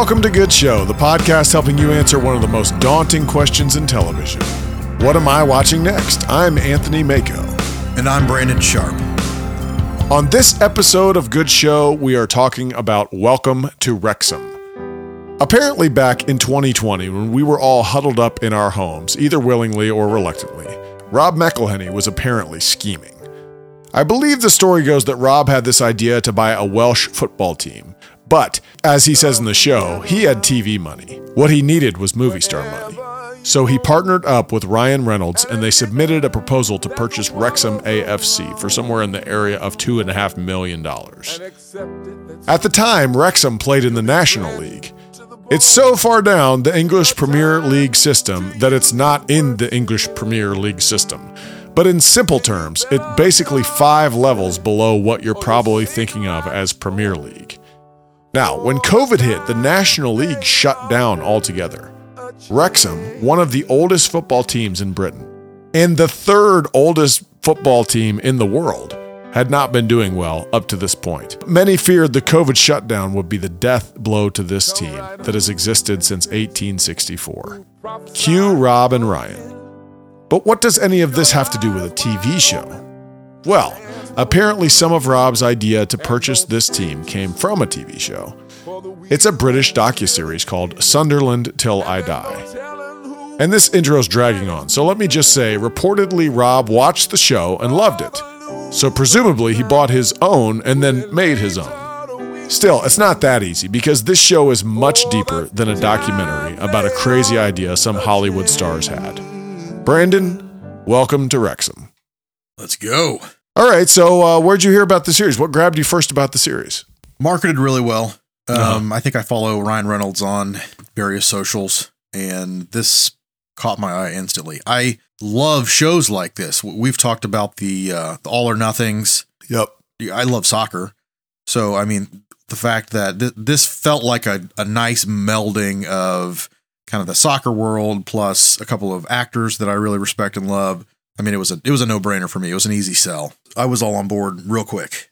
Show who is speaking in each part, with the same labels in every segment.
Speaker 1: Welcome to Good Show, the podcast helping you answer one of the most daunting questions in television. What am I watching next? I'm Anthony Mako.
Speaker 2: And I'm Brandon Sharp.
Speaker 1: On this episode of Good Show, we are talking about Welcome to Wrexham. Apparently, back in 2020, when we were all huddled up in our homes, either willingly or reluctantly, Rob McElhenney was apparently scheming. I believe the story goes that Rob had this idea to buy a Welsh football team, but as he says in the show, he had TV money. What he needed was movie star money. So he partnered up with Ryan Reynolds and they submitted a proposal to purchase Wrexham AFC for somewhere in the area of $2.5 million. At the time, Wrexham played in the National League. It's so far down the English Premier League system that it's not in the English Premier League system. But in simple terms, it's basically five levels below what you're probably thinking of as Premier League. Now, when COVID hit, the National League shut down altogether. Wrexham, one of the oldest football teams in Britain, and the third oldest football team in the world, had not been doing well up to this point. Many feared the COVID shutdown would be the death blow to this team that has existed since 1864. Cue Rob and Ryan. But what does any of this have to do with a TV show? Well, apparently some of Rob's idea to purchase this team came from a TV show. It's a British docuseries called Sunderland Till I Die. And this intro's dragging on, so let me just say reportedly, Rob watched the show and loved it. So presumably, he bought his own and then made his own. Still, it's not that easy because this show is much deeper than a documentary about a crazy idea some Hollywood stars had. Brandon, welcome to Wrexham.
Speaker 2: Let's go.
Speaker 1: All right, so uh, where'd you hear about the series? What grabbed you first about the series?
Speaker 2: Marketed really well.
Speaker 1: Uh-huh.
Speaker 2: Um, I think I follow Ryan Reynolds on various socials, and this caught my eye instantly. I love shows like this. We've talked about the, uh, the All or Nothings.
Speaker 1: Yep.
Speaker 2: I love soccer. So, I mean, the fact that th- this felt like a, a nice melding of kind of the soccer world plus a couple of actors that I really respect and love. I mean, it was a it was a no brainer for me. It was an easy sell. I was all on board real quick.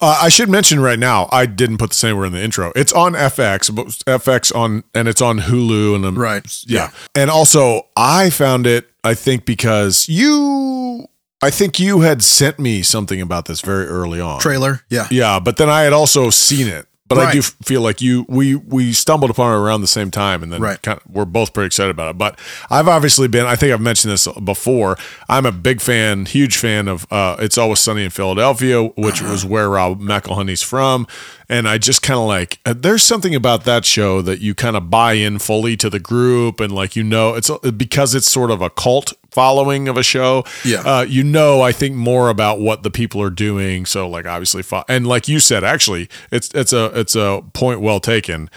Speaker 1: Uh, I should mention right now, I didn't put this anywhere in the intro. It's on FX, but FX on, and it's on Hulu and um,
Speaker 2: Right.
Speaker 1: yeah. And also, I found it. I think because you, I think you had sent me something about this very early on.
Speaker 2: Trailer. Yeah.
Speaker 1: Yeah, but then I had also seen it. But I do feel like you we we stumbled upon it around the same time, and then
Speaker 2: Right.
Speaker 1: kind of, we're both pretty excited about it. But I've obviously been. I think I've mentioned this before. I'm a big fan, huge fan of uh, "It's Always Sunny in Philadelphia," which
Speaker 2: Uh-huh.
Speaker 1: was where Rob McElhenney's from, and I just kind of like. uh, There's something about that show that you kind of buy in fully to the group, and like you know, it's uh, because it's sort of a cult following of a show.
Speaker 2: Yeah.
Speaker 1: Uh, you know, I think more about what the people are doing. So, like, obviously, fo- and like you said, actually, it's it's a it's a point well taken.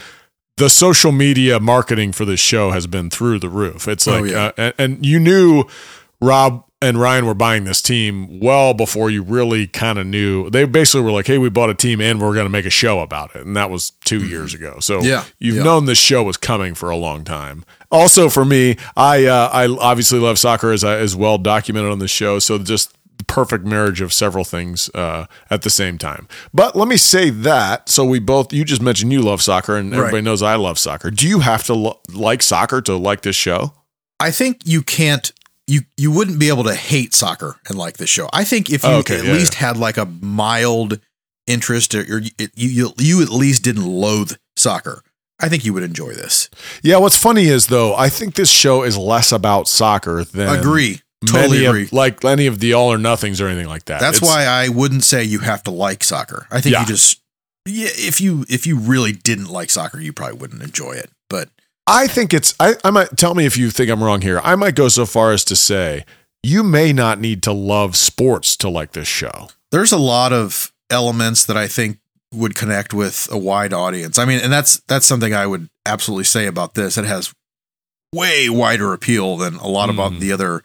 Speaker 1: The social media marketing for this show has been through the roof. It's
Speaker 2: Oh,
Speaker 1: like,
Speaker 2: yeah.
Speaker 1: uh, and, and you knew Rob and Ryan were buying this team well before you really kind of knew. They basically were like, "Hey, we bought a team and we're going to make a show about it," and that was 2 years ago. So,
Speaker 2: Mm-hmm. Yeah,
Speaker 1: you've
Speaker 2: yeah.
Speaker 1: known this show was coming for a long time. Also, for me, I uh, I obviously love soccer as as well documented on the show. So just the perfect marriage of several things uh, at the same time. But let me say that. So we both you just mentioned you love soccer, and everybody
Speaker 2: Right.
Speaker 1: knows I love soccer. Do you have to lo- like soccer to like this show?
Speaker 2: I think you can't you you wouldn't be able to hate soccer and like this show. I think if you
Speaker 1: Oh, okay,
Speaker 2: at
Speaker 1: yeah,
Speaker 2: least had like a mild interest or, or you, you you at least didn't loathe soccer, I think you would enjoy this.
Speaker 1: Yeah. What's funny is though, I think this show is less about soccer than
Speaker 2: agree. Totally
Speaker 1: of-
Speaker 2: agree.
Speaker 1: like any of the all or nothings or anything like that.
Speaker 2: That's
Speaker 1: It's-
Speaker 2: why I wouldn't say you have to like soccer. I think
Speaker 1: Yeah.
Speaker 2: you just yeah, if you if you really didn't like soccer, you probably wouldn't enjoy it. But
Speaker 1: I think it's I, I might tell me if you think I'm wrong here. I might go so far as to say you may not need to love sports to like this show.
Speaker 2: there's a lot of elements that I think would connect with a wide audience. I mean, and that's that's something I would absolutely say about this. It has way wider appeal than a lot
Speaker 1: Mm.
Speaker 2: of the other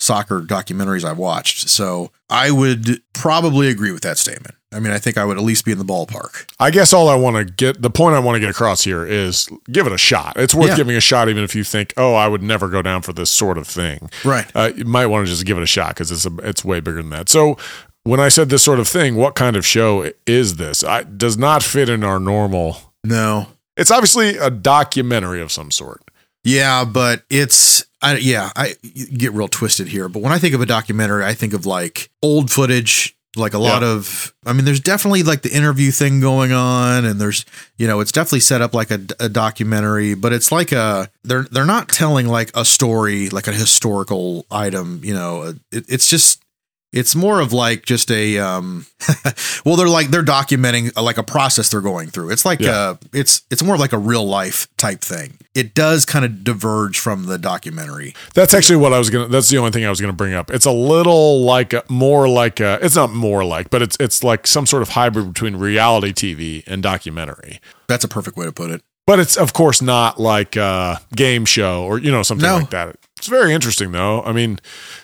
Speaker 2: soccer documentaries I've watched. So I would probably agree with that statement. I mean, I think I would at least be in the ballpark.
Speaker 1: I guess all I want to get the point I want to get across here is give it a shot. It's worth
Speaker 2: Yeah.
Speaker 1: giving a shot, even if you think, oh, I would never go down for this sort of thing.
Speaker 2: Right.
Speaker 1: Uh, you might want to just give it a shot because it's a, it's way bigger than that. So when I said this sort of thing, what kind of show is this? I does not fit in our normal
Speaker 2: No.
Speaker 1: It's obviously a documentary of some sort.
Speaker 2: Yeah, but it's I, yeah, I get real twisted here. But when I think of a documentary, I think of like old footage, like a lot
Speaker 1: Yeah.
Speaker 2: of. I mean, there's definitely like the interview thing going on, and there's you know, it's definitely set up like a, a documentary, but it's like a they're they're not telling like a story, like a historical item. You know, it, it's just it's more of like just a um well they're like they're documenting uh, like a process they're going through it's like
Speaker 1: Yeah.
Speaker 2: uh it's it's more of like a real life type thing it does kind of diverge from the documentary
Speaker 1: That's actually what I was gonna. That's the only thing I was gonna bring up. It's a little like a, more like a, it's not more like, but it's it's like some sort of hybrid between reality TV and documentary.
Speaker 2: that's a perfect way to put it
Speaker 1: But it's of course not like a game show or you know something
Speaker 2: No.
Speaker 1: like that. It's very interesting though. I mean,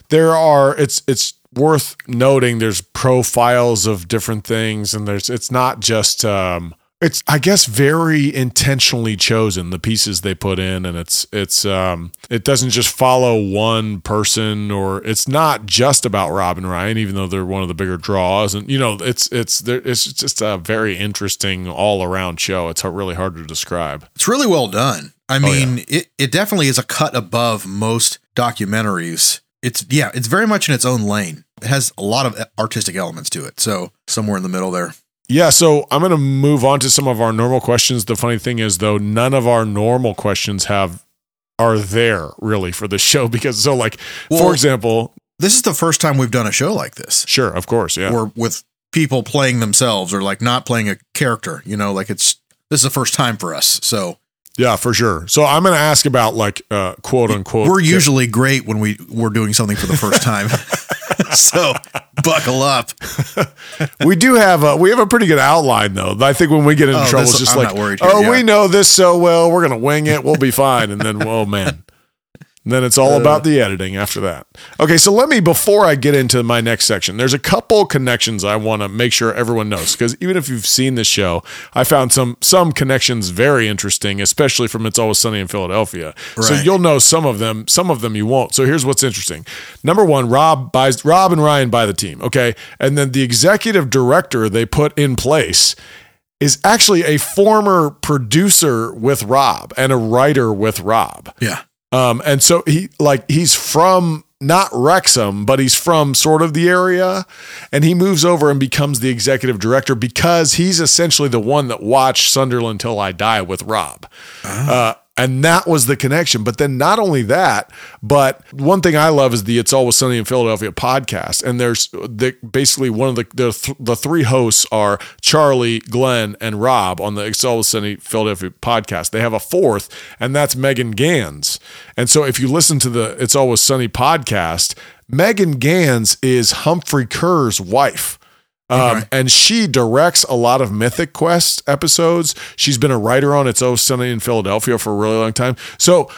Speaker 1: there are it's it's worth noting there's profiles of different things and there's it's not just um it's I guess very intentionally chosen the pieces they put in and it's it's um it doesn't just follow one person or it's not just about Rob and Ryan even though they're one of the bigger draws and you know it's it's there it's just a very interesting all around show. It's really hard to describe.
Speaker 2: It's really well done. I
Speaker 1: Oh,
Speaker 2: mean it it definitely is a cut above most documentaries it's yeah it's very much in its own lane. It has a lot of artistic elements to it. So somewhere in the middle there.
Speaker 1: Yeah, so I'm going to move on to some of our normal questions. The funny thing is though, none of our normal questions have are there really for the show because so like for example,
Speaker 2: this is the first time we've done a show like this.
Speaker 1: Sure, of course, yeah.
Speaker 2: or with people playing themselves or like not playing a character you know like it's this is the first time for us so
Speaker 1: yeah, for sure. So I'm going to ask about like uh quote unquote
Speaker 2: we're usually great when we we're doing something for the first time so buckle up
Speaker 1: we do have a we have a pretty good outline though. I think when we get into
Speaker 2: Oh,
Speaker 1: trouble
Speaker 2: this-
Speaker 1: it's just
Speaker 2: I'm
Speaker 1: like
Speaker 2: here,
Speaker 1: oh,
Speaker 2: yeah.
Speaker 1: we know this so well, we're going to wing it, we'll be fine and then oh man. Then it's all
Speaker 2: Uh.
Speaker 1: about the editing after that. Okay, so let me before I get into my next section, there's a couple connections I want to make sure everyone knows because even if you've seen this show, I found some some connections very interesting, especially from It's Always Sunny in Philadelphia. So you'll know some of them, some of them you won't. So here's what's interesting. Number one, Rob buys Rob and Ryan buy the team. Okay, and then the executive director they put in place is actually a former producer with Rob and a writer with Rob.
Speaker 2: yeah
Speaker 1: Um, and so he like he's from not Wrexham, but he's from sort of the area, and he moves over and becomes the executive director because he's essentially the one that watched Sunderland Till I Die with Rob. Uh, and that was the connection. But then not only that, but one thing I love is the It's Always Sunny in Philadelphia podcast. And there's the, basically one of the the, th- the three hosts are Charlie, Glenn, and Rob on the It's Always Sunny Philadelphia podcast. They have a fourth, and that's Megan Ganz. And so if you listen to the It's Always Sunny podcast, Megan Ganz is Humphrey Ker's wife. Um,
Speaker 2: Okay.
Speaker 1: and she directs a lot of Mythic Quest episodes. She's been a writer on It's Always Sunny in Philadelphia for a really long time. So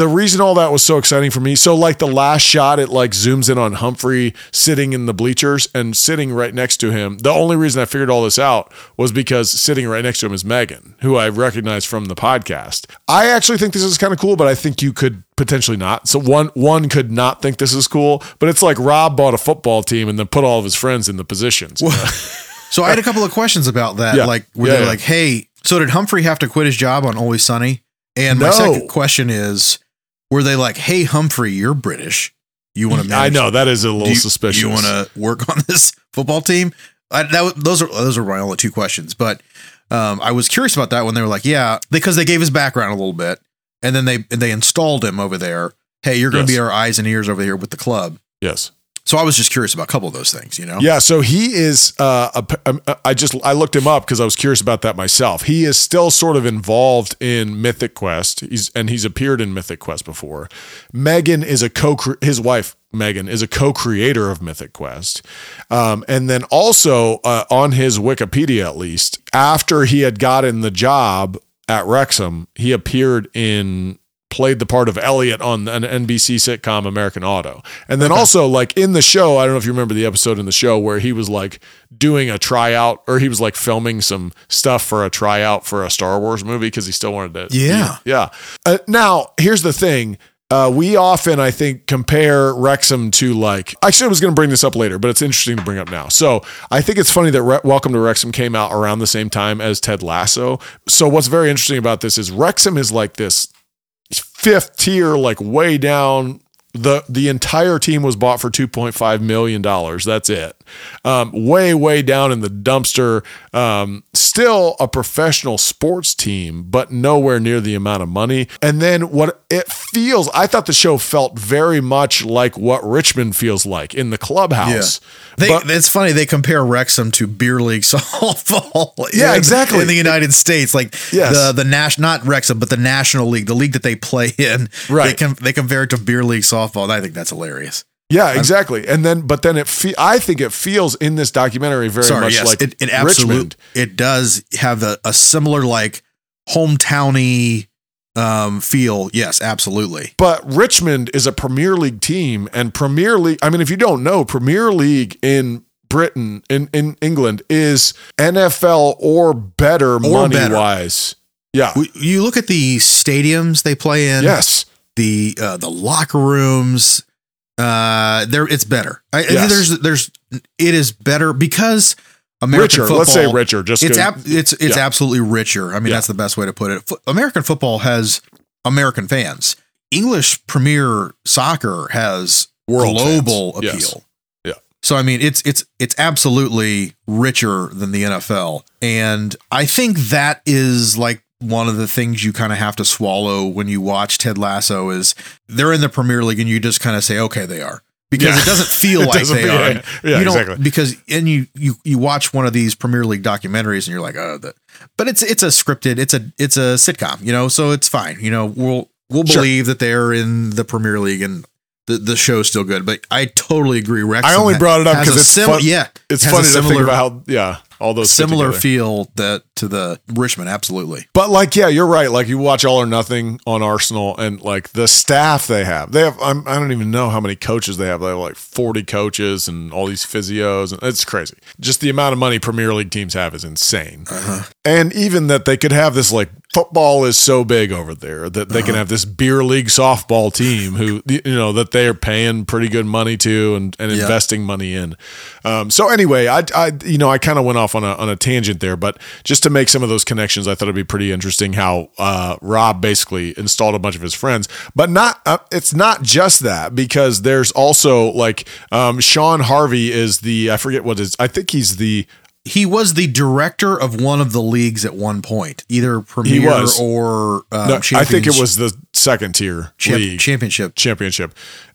Speaker 1: the reason all that was so exciting for me, so like the last shot, it like zooms in on Humphrey sitting in the bleachers and sitting right next to him. The only reason I figured all this out was because sitting right next to him is Megan, who I recognize from the podcast. I actually think this is kind of cool, but I think you could potentially not. So one one could not think this is cool, but it's like Rob bought a football team and then put all of his friends in the positions.
Speaker 2: so i had a couple of questions about that
Speaker 1: Yeah.
Speaker 2: like were
Speaker 1: Yeah,
Speaker 2: they
Speaker 1: yeah.
Speaker 2: like hey so did humphrey have to quit his job on always sunny and my
Speaker 1: No.
Speaker 2: second question is were they like hey humphrey you're british you want to
Speaker 1: I know that is a little
Speaker 2: you,
Speaker 1: suspicious.
Speaker 2: You want to work on this football team? I, that those are those are my only two questions, but um, I was curious about that when they were like, yeah, because they gave his background a little bit, and then they they installed him over there. Hey, you're going to
Speaker 1: Yes.
Speaker 2: be our eyes and ears over here with the club.
Speaker 1: yes.
Speaker 2: So I was just curious about a couple of those things, you know.
Speaker 1: Yeah, so he is. Uh, a, um, I just I looked him up because I was curious about that myself. He is still sort of involved in Mythic Quest. He's and he's appeared in Mythic Quest before. Megan is a co his wife. Megan is a co-creator of Mythic Quest, um, and then also uh, on his Wikipedia, at least after he had gotten the job at Wrexham, he appeared in played the part of Elliot on an NBC sitcom American Auto. And then also like in the show, I don't know if you remember the episode in the show where he was like doing a tryout or he was like filming some stuff for a tryout for a Star Wars movie because he still wanted to.
Speaker 2: Yeah.
Speaker 1: Yeah. Uh, now, here's the thing. uh, we often, I think, compare Wrexham to like. I actually, I was going to bring this up later, but it's interesting to bring up now. So I think it's funny that Re- Welcome to Wrexham came out around the same time as Ted Lasso. So what's very interesting about this is Wrexham is like this fifth tier, like way down. The the entire team was bought for two point five million dollars. That's it. Um, way way down in the dumpster. Um, still a professional sports team, but nowhere near the amount of money. And then what it feels, I thought the show felt very much like what Richmond feels like in the clubhouse.
Speaker 2: They,
Speaker 1: But-
Speaker 2: it's funny they compare Wrexham to beer league softball.
Speaker 1: Yeah,
Speaker 2: in-
Speaker 1: exactly.
Speaker 2: In the United States, like
Speaker 1: Yes.
Speaker 2: the the national, not Wrexham, but the National League, the league that they play in.
Speaker 1: Right.
Speaker 2: They com- they compare it to beer league softball. And I think that's hilarious.
Speaker 1: Yeah, exactly. And then, but then it, fe- I think it feels in this documentary very
Speaker 2: Sorry,
Speaker 1: much
Speaker 2: yes,
Speaker 1: like
Speaker 2: it, it
Speaker 1: Richmond.
Speaker 2: it does have a, a similar like hometowny um feel. Yes, absolutely.
Speaker 1: But Richmond is a Premier League team, and Premier League. I mean, if you don't know, Premier League in Britain, in in England, is NFL or better money
Speaker 2: better.
Speaker 1: wise. Yeah.
Speaker 2: You look at the stadiums they play in.
Speaker 1: yes.
Speaker 2: The uh, the locker rooms uh there it's better I,
Speaker 1: Yes.
Speaker 2: there's there's it is better because American
Speaker 1: Richer.
Speaker 2: football
Speaker 1: Let's say richer. Just
Speaker 2: it's ab- it's it's
Speaker 1: Yeah.
Speaker 2: absolutely richer I mean
Speaker 1: Yeah.
Speaker 2: that's the best way to put it Fo- American football has American fans English Premier Soccer has
Speaker 1: World
Speaker 2: global
Speaker 1: fans. Yes.
Speaker 2: appeal
Speaker 1: Yeah.
Speaker 2: so I mean it's it's it's absolutely richer than the NFL and I think that is like one of the things you kind of have to swallow when you watch Ted Lasso is they're in the Premier League and you just kind of say okay they are because
Speaker 1: Yeah.
Speaker 2: it doesn't feel
Speaker 1: It
Speaker 2: like
Speaker 1: doesn't
Speaker 2: they
Speaker 1: feel-
Speaker 2: are
Speaker 1: yeah, yeah,
Speaker 2: you don't
Speaker 1: exactly.
Speaker 2: because and you you you watch one of these Premier League documentaries and you're like oh that but it's it's a scripted it's a it's a sitcom you know so it's fine you know we'll we'll
Speaker 1: Sure.
Speaker 2: believe that they're in the Premier League and the, the show's still good but I totally agree Rex.
Speaker 1: I only brought it up because it's
Speaker 2: sim-
Speaker 1: fun.
Speaker 2: yeah
Speaker 1: It's funny to think about how yeah all those
Speaker 2: similar feel that to the Richmond absolutely
Speaker 1: But like, yeah, you're right. Like you watch All or Nothing on Arsenal, and like the staff they have, they have. I'm, I don't even know how many coaches they have. They have like 40 coaches and all these physios, and it's crazy. Just the amount of money Premier League teams have is insane. And even that they could have this like football is so big over there that they can have this beer league softball team who you know that they are paying pretty good money to and, and
Speaker 2: Yeah.
Speaker 1: investing money in. Um, so anyway, I, I you know I kind of went off on a on a tangent there, but just to make some of those connections, I thought it'd be pretty interesting how uh, Rob basically installed a bunch of his friends, but not uh, it's not just that because there's also like um, Shaun Harvey is the I forget what is I think he's the
Speaker 2: he was the director of one of the leagues at one point, either Premier
Speaker 1: was.
Speaker 2: or um,
Speaker 1: no, I think it was the second tier
Speaker 2: Champ-
Speaker 1: league
Speaker 2: championship.
Speaker 1: championship.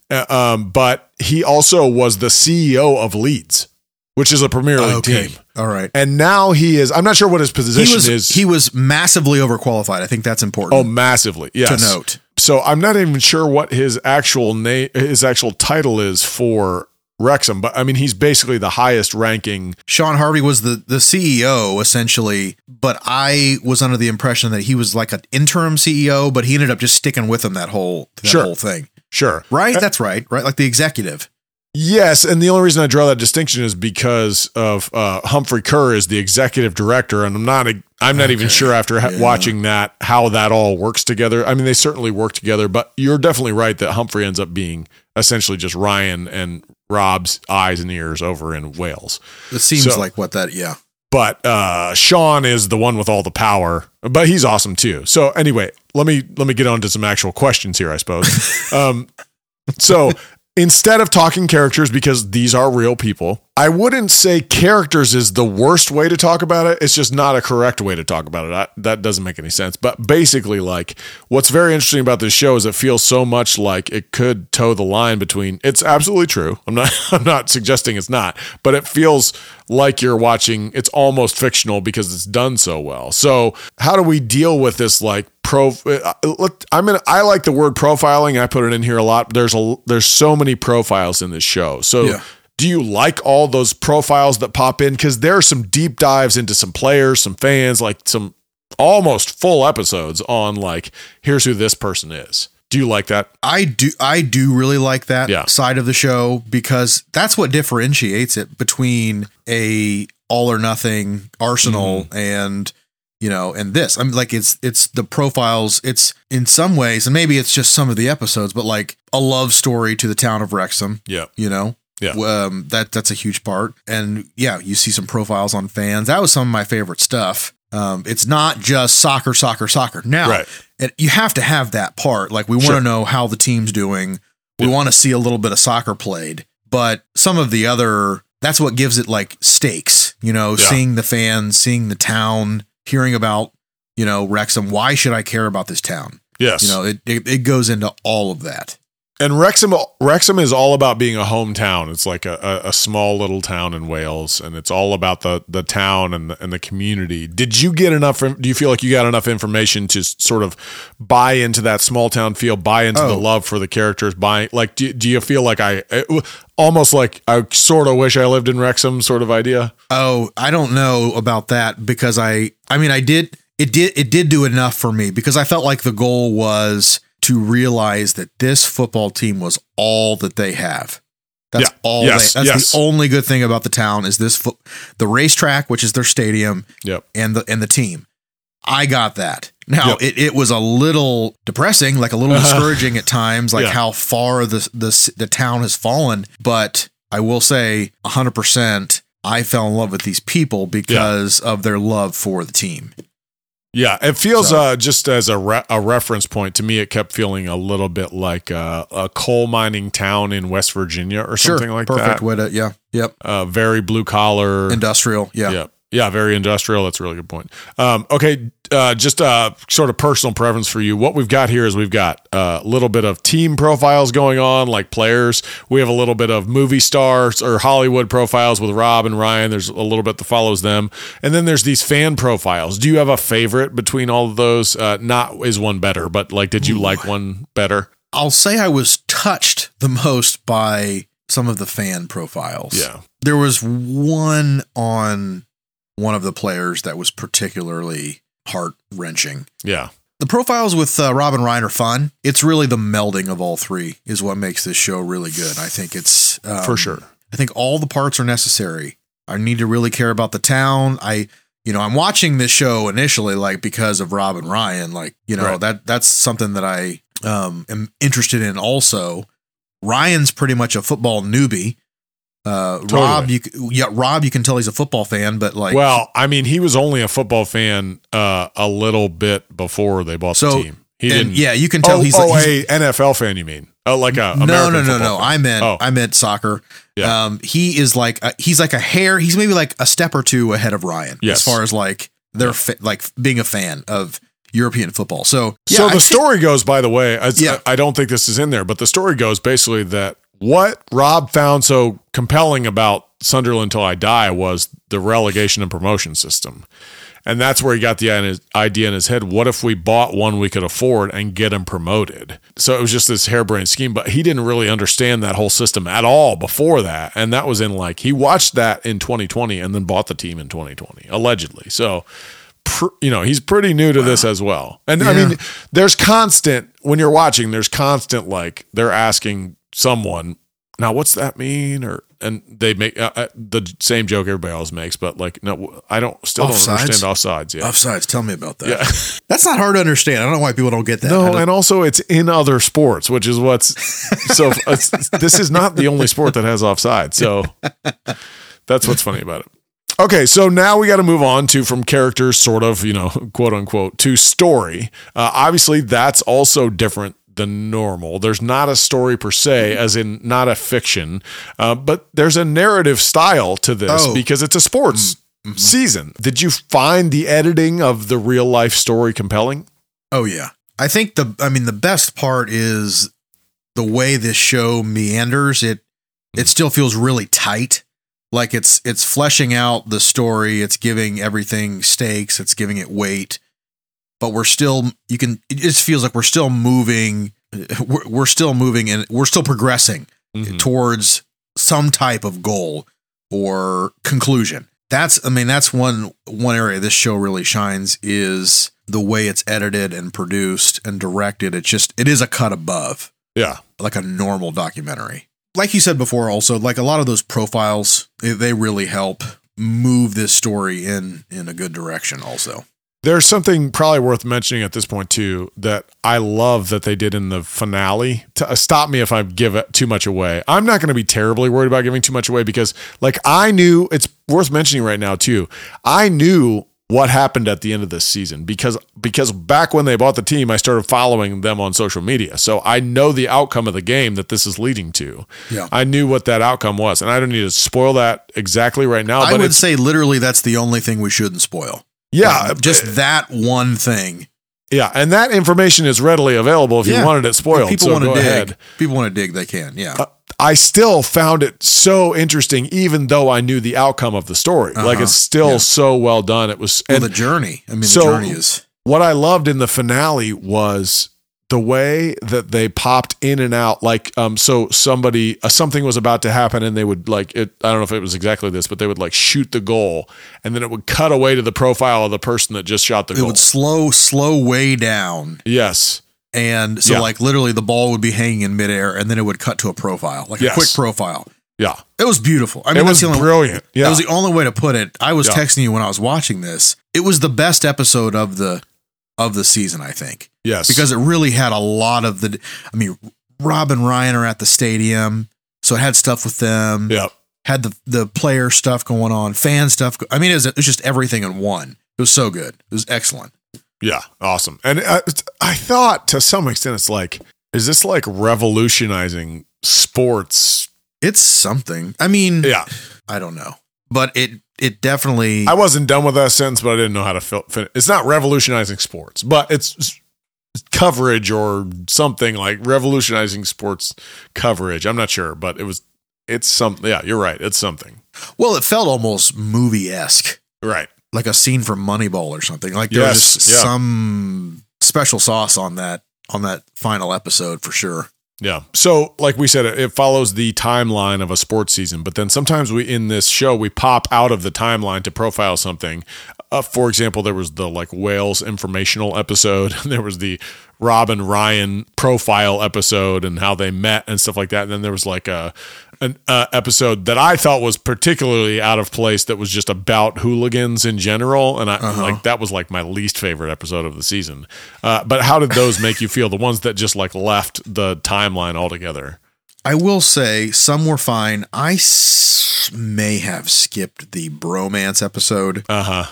Speaker 1: Uh, um, but he also was the CEO of Leeds, which is a Premier League
Speaker 2: Okay,
Speaker 1: team.
Speaker 2: all right.
Speaker 1: And now he is. I'm not sure what his position
Speaker 2: He was
Speaker 1: is.
Speaker 2: he was massively overqualified. I think that's important
Speaker 1: oh, massively. Yes.
Speaker 2: to note.
Speaker 1: So I'm not even sure what his actual name, his actual title is for Wrexham. But I mean, he's basically the highest ranking.
Speaker 2: Shaun Harvey was the the CEO essentially, but I was under the impression that he was like an interim CEO, but he ended up just sticking with him that whole that
Speaker 1: Sure.
Speaker 2: whole thing.
Speaker 1: Sure.
Speaker 2: Right? That's right. Right? Like the executive.
Speaker 1: Yes, and the only reason I draw that distinction is because of uh, Humphrey Ker is the executive director, and I'm not I'm not even sure after ha-
Speaker 2: Yeah.
Speaker 1: watching that how that all works together. I mean, they certainly work together, but you're definitely right that Humphrey ends up being essentially just Ryan and Rob's eyes and ears over in Wales.
Speaker 2: It seems
Speaker 1: So-
Speaker 2: like what that yeah.
Speaker 1: But uh, Shaun is the one with all the power, but he's awesome too. So anyway, let me let me get on to some actual questions here, I suppose. um, so instead of talking characters, because these are real people, I wouldn't say characters is the worst way to talk about it. It's just not a correct way to talk about it. I, that doesn't make any sense. But basically, like what's very interesting about this show is it feels so much like it could toe the line between. It's absolutely true. I'm not. I'm not suggesting it's not, but it feels like you're watching. It's almost fictional because it's done so well. So how do we deal with this? Like pro. uh, I'm in. I like the word profiling. I put it in here a lot. There's a. There's so many profiles in this show. So.
Speaker 2: Yeah.
Speaker 1: Do you like all those profiles that pop in? Because there are some deep dives into some players, some fans, like some almost full episodes on like, here's who this person is. Do you like that?
Speaker 2: I do I do really like that
Speaker 1: Yeah.
Speaker 2: side of the show because that's what differentiates it between a all or nothing Arsenal
Speaker 1: Mm-hmm.
Speaker 2: and you know, and this. I'm like it's it's the profiles. It's in some ways, and maybe it's just some of the episodes, but like a love story to the town of Wrexham.
Speaker 1: Yeah.
Speaker 2: You know,
Speaker 1: Yeah.
Speaker 2: Um, that that's a huge part, and yeah, you see some profiles on fans. That was some of my favorite stuff. Um, it's not just soccer, soccer, soccer. Now,
Speaker 1: Right.
Speaker 2: it, you have to have that part. Like we want to
Speaker 1: Sure.
Speaker 2: know how the team's doing. We
Speaker 1: Yeah.
Speaker 2: want to see a little bit of soccer played, but some of the other that's what gives it like stakes. You know,
Speaker 1: Yeah.
Speaker 2: seeing the fans, seeing the town, hearing about you know Wrexham. Why should I care about this town?
Speaker 1: Yes.
Speaker 2: You know, it it, it goes into all of that.
Speaker 1: And Wrexham, Wrexham is all about being a hometown. It's like a, a, a small little town in Wales, and it's all about the the town and the, and the community. Did you get enough? Do you feel like you got enough information to sort of buy into that small town feel, buy into the
Speaker 2: Oh.
Speaker 1: love for the characters? Buy like, do, do you feel like I it almost like I sort of wish I lived in Wrexham, sort of idea?
Speaker 2: Oh, I don't know about that because I I mean I did it did it did do enough for me because I felt like the goal was to realize that this football team was all that they have. That's
Speaker 1: Yeah.
Speaker 2: all
Speaker 1: Yes.
Speaker 2: they, that's
Speaker 1: Yes.
Speaker 2: the only good thing about the town is this foot the racetrack, which is their stadium,
Speaker 1: Yep.
Speaker 2: and the and the team. I got that. Now
Speaker 1: Yep.
Speaker 2: it, it was a little depressing, like a little discouraging at times, like
Speaker 1: Yeah.
Speaker 2: how far the, the the town has fallen. But I will say, hundred percent, I fell in love with these people because of their love for the team.
Speaker 1: Yeah, it feels
Speaker 2: So-
Speaker 1: uh, just as a re- a reference point to me. It kept feeling a little bit like uh, a coal mining town in West Virginia or something like
Speaker 2: perfect
Speaker 1: that.
Speaker 2: Perfect way to yeah, yep,
Speaker 1: Uh, very blue collar.
Speaker 2: industrial, yeah.
Speaker 1: yeah, yeah, very industrial. That's a really good point. Um, okay, uh, just uh, sort of personal preference for you. What we've got here is we've got a little bit of team profiles going on, like players. We have a little bit of movie stars or Hollywood profiles with Rob and Ryan. There's a little bit that follows them, and then there's these fan profiles. Do you have a favorite between all of those? Uh, not is one better, but like, did you like one better?
Speaker 2: I'll say I was touched the most by some of the fan profiles.
Speaker 1: Yeah,
Speaker 2: there was one on one of the players that was particularly heart wrenching.
Speaker 1: yeah,
Speaker 2: The profiles with uh, Rob and Ryan are fun. It's really the melding of all three is what makes this show really good. I think it's um,
Speaker 1: for sure.
Speaker 2: I think all the parts are necessary. I need to really care about the town. I, you know, I'm watching this show initially like because of Rob and Ryan. Like, you know,
Speaker 1: Right.
Speaker 2: that that's something that I um, am interested in. Also, Ryan's pretty much a football newbie. Uh,
Speaker 1: Totally.
Speaker 2: Rob, you yeah, Rob, you can tell he's a football fan, but like,
Speaker 1: well, I mean, he was only a football fan uh, a little bit before they bought
Speaker 2: So,
Speaker 1: the team. He
Speaker 2: and
Speaker 1: didn't.
Speaker 2: yeah, you can tell
Speaker 1: oh,
Speaker 2: he's
Speaker 1: oh,
Speaker 2: like, he's-
Speaker 1: a NFL fan, you mean? Oh, like a
Speaker 2: no,
Speaker 1: American
Speaker 2: no, no, no. I meant
Speaker 1: Oh.
Speaker 2: I meant soccer.
Speaker 1: Yeah.
Speaker 2: Um, he is like a, he's like a hair. He's maybe like a step or two ahead of Ryan
Speaker 1: Yes.
Speaker 2: as far as like they're fa- like being a fan of European football. So yeah,
Speaker 1: so the
Speaker 2: think-
Speaker 1: story goes, by the way, I,
Speaker 2: Yeah.
Speaker 1: I don't think this is in there, but the story goes basically that what Rob found so compelling about Sunderland Till I Die was the relegation and promotion system. And that's where he got the idea in his head. What if we bought one we could afford and get him promoted? So it was just this harebrained scheme, but he didn't really understand that whole system at all before that. And that was in like, he watched that in 2020 and then bought the team in 2020, allegedly. So, pr- you know, he's pretty new to this as well. And I mean, there's constant, when you're watching, there's constant like they're asking someone, now what's that mean? Or, and they make uh, uh, the same joke everybody else makes, but like, no, I don't, still
Speaker 2: Offsides?
Speaker 1: don't understand offsides. Yeah.
Speaker 2: offsides. Tell me about that.
Speaker 1: Yeah.
Speaker 2: That's not hard to understand. I don't know why people don't get that.
Speaker 1: No, and also it's in other sports, which is what's so. It's, this is not the only sport that has offside, so that's what's funny about it. Okay, so now we got to move on to from characters, sort of, you know, quote unquote, to story. Uh, obviously, that's also different than normal. There's not a story per se, mm-hmm. as in not a fiction, uh, but there's a narrative style to this
Speaker 2: Oh.
Speaker 1: because it's a sports mm-hmm. Mm-hmm. season. Did you find the editing of the real life story compelling?
Speaker 2: Oh yeah. I think the I mean the best part is the way this show meanders. It it still feels really tight. Like it's it's fleshing out the story, it's giving everything stakes, it's giving it weight. But we're still you can it just feels like we're still moving we're, we're still moving and we're still progressing
Speaker 1: Mhm.
Speaker 2: towards some type of goal or conclusion. That's I mean that's one one area this show really shines is the way it's edited and produced and directed. It's just it is a cut above
Speaker 1: Yeah.
Speaker 2: like a normal documentary. Like you said before also like a lot of those profiles they, they really help move this story in in a good direction also.
Speaker 1: There's something probably worth mentioning at this point too that I love that they did in the finale. To, uh, stop me if I give it too much away. I'm not going to be terribly worried about giving too much away because, like, I knew it's worth mentioning right now too. I knew what happened at the end of this season because because back when they bought the team I started following them on social media. So I know the outcome of the game that this is leading to.
Speaker 2: Yeah.
Speaker 1: I knew what that outcome was and I don't need to spoil that exactly right now
Speaker 2: I
Speaker 1: but
Speaker 2: would say literally that's the only thing we shouldn't spoil.
Speaker 1: Yeah,
Speaker 2: Just that one thing.
Speaker 1: yeah, and that information is readily available if you wanted it spoiled.
Speaker 2: If people
Speaker 1: so
Speaker 2: want to dig.
Speaker 1: ahead. Uh,
Speaker 2: People want to dig, they can. Yeah.
Speaker 1: I still found it so interesting, even though I knew the outcome of the story. Like it's still
Speaker 2: Yeah.
Speaker 1: so well done. It was,
Speaker 2: well,
Speaker 1: and
Speaker 2: the journey. I mean,
Speaker 1: so-
Speaker 2: the journey is.
Speaker 1: what I loved in the finale was the way that they popped in and out. Like, um, so somebody, uh, something was about to happen, and they would like it. I don't know if it was exactly this, but they would like shoot the goal, and then it would cut away to the profile of the person that just shot the
Speaker 2: It
Speaker 1: goal.
Speaker 2: would slow, slow way down.
Speaker 1: yes,
Speaker 2: And so,
Speaker 1: Yeah.
Speaker 2: like, literally, the ball would be hanging in midair, and then it would cut to a profile, like
Speaker 1: Yes.
Speaker 2: a quick profile.
Speaker 1: yeah,
Speaker 2: It was beautiful. I mean,
Speaker 1: it was
Speaker 2: the only,
Speaker 1: brilliant. Yeah,
Speaker 2: That was the only way to put it. I was
Speaker 1: Yeah.
Speaker 2: texting you when I was watching this. It was the best episode of the of the season, I think,
Speaker 1: yes,
Speaker 2: because it really had a lot of the. I mean, Rob and Ryan are at the stadium, so it had stuff with them.
Speaker 1: yeah.
Speaker 2: Had the the player stuff going on, fan stuff. I mean, it was, it was just everything in one. It was so good. It was excellent.
Speaker 1: Yeah, awesome. And uh, it's- I thought to some extent, it's like, is this like revolutionizing sports?
Speaker 2: It's something. I mean,
Speaker 1: Yeah,
Speaker 2: I don't know, but it it definitely.
Speaker 1: I wasn't done with that sentence, but I didn't know how to fill, fin- It's not revolutionizing sports, but it's coverage or something like revolutionizing sports coverage. I'm not sure, but it was. It's something. Yeah, you're right. It's something.
Speaker 2: well, it felt almost movie esque.
Speaker 1: Right.
Speaker 2: like a scene from Moneyball or something. Like there
Speaker 1: Yes,
Speaker 2: was just
Speaker 1: yeah.
Speaker 2: some special sauce on that on that final episode for sure.
Speaker 1: Yeah. So, like we said, it follows the timeline of a sports season, but then sometimes we in this show we pop out of the timeline to profile something. Uh, for example, there was the like Wales informational episode. there was the Rob and Ryan profile episode and how they met and stuff like that. And then there was like a an uh, episode that I thought was particularly out of place that was just about hooligans in general, and I like that was like my least favorite episode of the season. Uh, but how did those make you feel? The ones that just like left the timeline altogether.
Speaker 2: I will say some were fine. I s- may have skipped the bromance episode.
Speaker 1: Uh huh.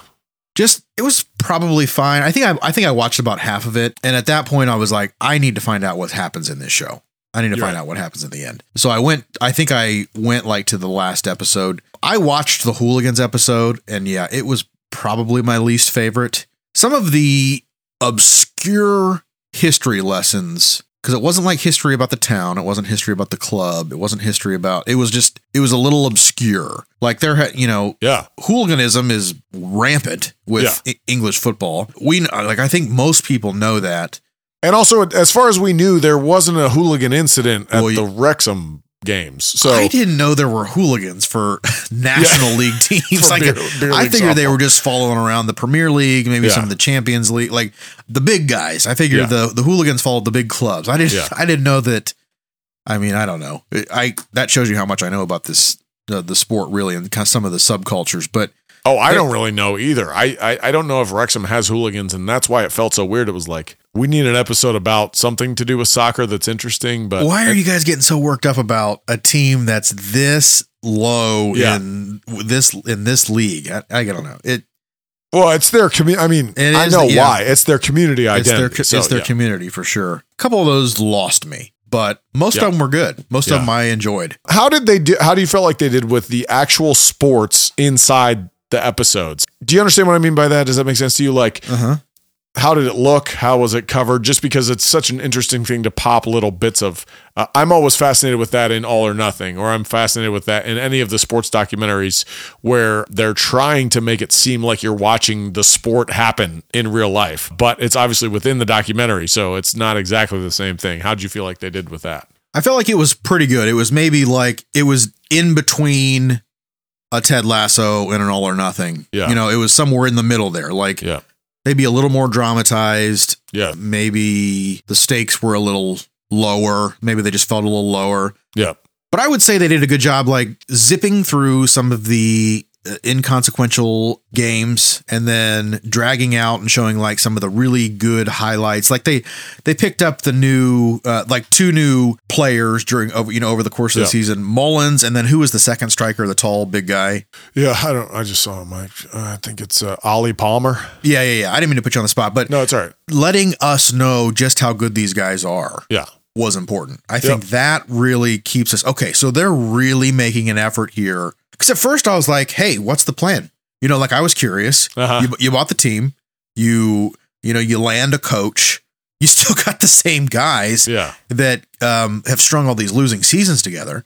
Speaker 2: Just it was probably fine. I think I I think I watched about half of it, and at that point I was like, I need to find out what happens in this show. I need to
Speaker 1: You're
Speaker 2: find
Speaker 1: right.
Speaker 2: out what happens in the end. So I went. I think I went like to the last episode. I watched the hooligans episode, and yeah, it was probably my least favorite. Some of the obscure history lessons because it wasn't like history about the town. It wasn't history about the club. It wasn't history about. It was just. It was a little obscure. Like there had you know
Speaker 1: Yeah.
Speaker 2: hooliganism is rampant with
Speaker 1: Yeah.
Speaker 2: English football. We like I think most people know that.
Speaker 1: And also, as far as we knew, there wasn't a hooligan incident at
Speaker 2: Well,
Speaker 1: the Wrexham games. So
Speaker 2: I didn't know there were hooligans for National League teams. Like
Speaker 1: beer- beer
Speaker 2: I figured they were just following around the Premier League, maybe
Speaker 1: Yeah.
Speaker 2: some of the Champions League, like the big guys. I figured
Speaker 1: Yeah.
Speaker 2: the the hooligans followed the big clubs. I didn't
Speaker 1: Yeah.
Speaker 2: I didn't know that. I mean, I don't know. I that shows you how much I know about this uh, the sport really and kind of some of the subcultures. But
Speaker 1: Oh, I don't really know either. I, I I don't know if Wrexham has hooligans, and that's why it felt so weird. It was like we need an episode about something to do with soccer that's interesting. But
Speaker 2: why are you guys getting so worked up about a team that's this low
Speaker 1: Yeah.
Speaker 2: in this in this league? I, I don't know. It
Speaker 1: Well, it's their community. I mean,
Speaker 2: It
Speaker 1: I know
Speaker 2: yeah.
Speaker 1: why. It's their community
Speaker 2: it's their
Speaker 1: identity. So,
Speaker 2: it's their
Speaker 1: yeah.
Speaker 2: community for sure. A couple of those lost me, but most
Speaker 1: Yeah.
Speaker 2: of them were good. Most of them I enjoyed.
Speaker 1: How did they do? How do you feel like they did with the actual sports inside the episodes? Do you understand what I mean by that? Does that make sense to you? Like,
Speaker 2: Uh huh.
Speaker 1: How did it look? How was it covered? Just because it's such an interesting thing to pop little bits of. Uh, I'm always fascinated with that in All or Nothing, or I'm fascinated with that in any of the sports documentaries where they're trying to make it seem like you're watching the sport happen in real life, but it's obviously within the documentary, so it's not exactly the same thing. How would you feel like they did with that?
Speaker 2: I felt like it was pretty good. It was maybe like it was in between a Ted Lasso and an All or Nothing.
Speaker 1: Yeah.
Speaker 2: You know, it was somewhere in the middle there. Like
Speaker 1: Yeah,
Speaker 2: maybe a little more dramatized.
Speaker 1: yeah,
Speaker 2: Maybe the stakes were a little lower. Maybe they just felt a little lower.
Speaker 1: yeah,
Speaker 2: But I would say they did a good job, like zipping through some of the inconsequential games and then dragging out and showing like some of the really good highlights. Like they they picked up the new uh, like two new players during over you know over the course of
Speaker 1: Yeah.
Speaker 2: the season. Mullins and then who was the second striker, the tall big guy?
Speaker 1: Yeah, I don't. I just saw him. I, I think it's uh, Ollie Palmer.
Speaker 2: Yeah, yeah, yeah. I didn't mean to put you on the spot, but
Speaker 1: No, it's all right.
Speaker 2: letting us know just how good these guys are
Speaker 1: Yeah,
Speaker 2: was important. I think that really keeps us okay. So they're really making an effort here. Because at first I was like, "Hey, what's the plan?" You know, like I was curious.
Speaker 1: Uh-huh.
Speaker 2: You, you bought the team. You you know you land a coach. You still got the same guys
Speaker 1: yeah,
Speaker 2: that um, have strung all these losing seasons together.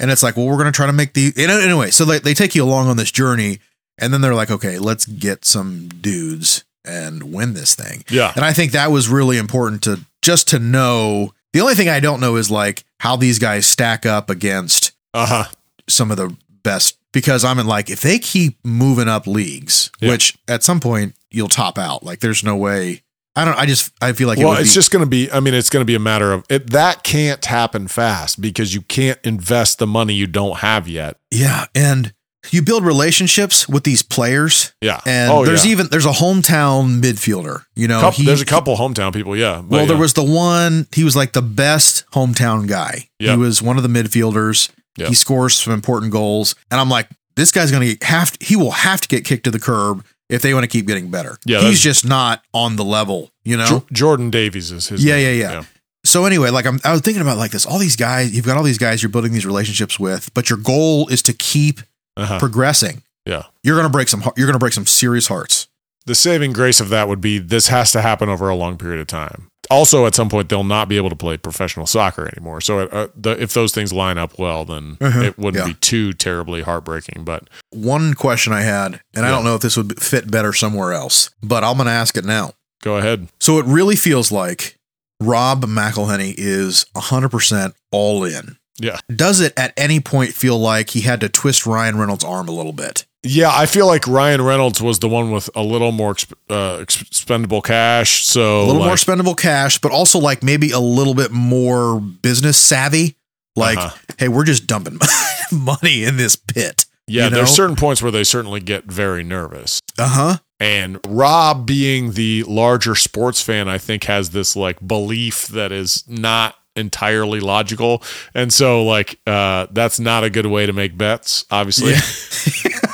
Speaker 2: And it's like, well, we're going to try to make the and anyway. So they, they take you along on this journey, and then they're like, okay, let's get some dudes and win this thing.
Speaker 1: yeah.
Speaker 2: And I think that was really important to just to know. The only thing I don't know is like how these guys stack up against
Speaker 1: Uh huh.
Speaker 2: some of the best because I'm in like if they keep moving up leagues,
Speaker 1: Yeah.
Speaker 2: which at some point you'll top out. Like there's no way. I don't. I just I feel like it
Speaker 1: Well,
Speaker 2: would
Speaker 1: it's
Speaker 2: be,
Speaker 1: just going to be. I mean, it's going to be a matter of it. That can't happen fast because you can't invest the money you don't have yet.
Speaker 2: yeah, and you build relationships with these players,
Speaker 1: Yeah.
Speaker 2: and
Speaker 1: oh,
Speaker 2: there's
Speaker 1: yeah.
Speaker 2: even there's a hometown midfielder. You know,
Speaker 1: Couple-
Speaker 2: he-
Speaker 1: there's a couple hometown people. Yeah.
Speaker 2: Well, there
Speaker 1: yeah.
Speaker 2: was the one, he was like the best hometown guy.
Speaker 1: Yep.
Speaker 2: He was one of the midfielders.
Speaker 1: Yep.
Speaker 2: He scores some important goals. And I'm like, this guy's going to have, he will have to get kicked to the curb if they want to keep getting better.
Speaker 1: Yeah,
Speaker 2: He's just not on the level, you know?
Speaker 1: Jo- Jordan Davies is his.
Speaker 2: Yeah,
Speaker 1: name.
Speaker 2: yeah, yeah. So anyway, like I'm, I was thinking about like this, all these guys, you've got all these guys you're building these relationships with, but your goal is to keep
Speaker 1: Uh-huh.
Speaker 2: progressing.
Speaker 1: Yeah.
Speaker 2: You're going to break some, you're going to break some serious hearts.
Speaker 1: The saving grace of that would be this has to happen over a long period of time. Also, at some point, they'll not be able to play professional soccer anymore. So, uh, the, if those things line up well, then
Speaker 2: Uh-huh.
Speaker 1: it wouldn't
Speaker 2: Yeah.
Speaker 1: be too terribly heartbreaking. But
Speaker 2: One question I had, and I don't know if this would fit better somewhere else, but I'm going to ask it now.
Speaker 1: go ahead.
Speaker 2: So it really feels like Rob McElhenney is 100% all in.
Speaker 1: Yeah.
Speaker 2: Does it at any point feel like he had to twist Ryan Reynolds' arm a little bit?
Speaker 1: Yeah, I feel like Ryan Reynolds was the one with a little more exp- uh, expendable cash. So
Speaker 2: A little more expendable cash, but also like maybe a little bit more business savvy. Like,
Speaker 1: Uh-huh.
Speaker 2: hey, we're just dumping money in this pit.
Speaker 1: Yeah,
Speaker 2: you know?
Speaker 1: there's certain points where they certainly get very nervous.
Speaker 2: Uh huh.
Speaker 1: And Rob, being the larger sports fan, I think has this like belief that is not entirely logical. And so, like, uh, that's not a good way to make bets, obviously.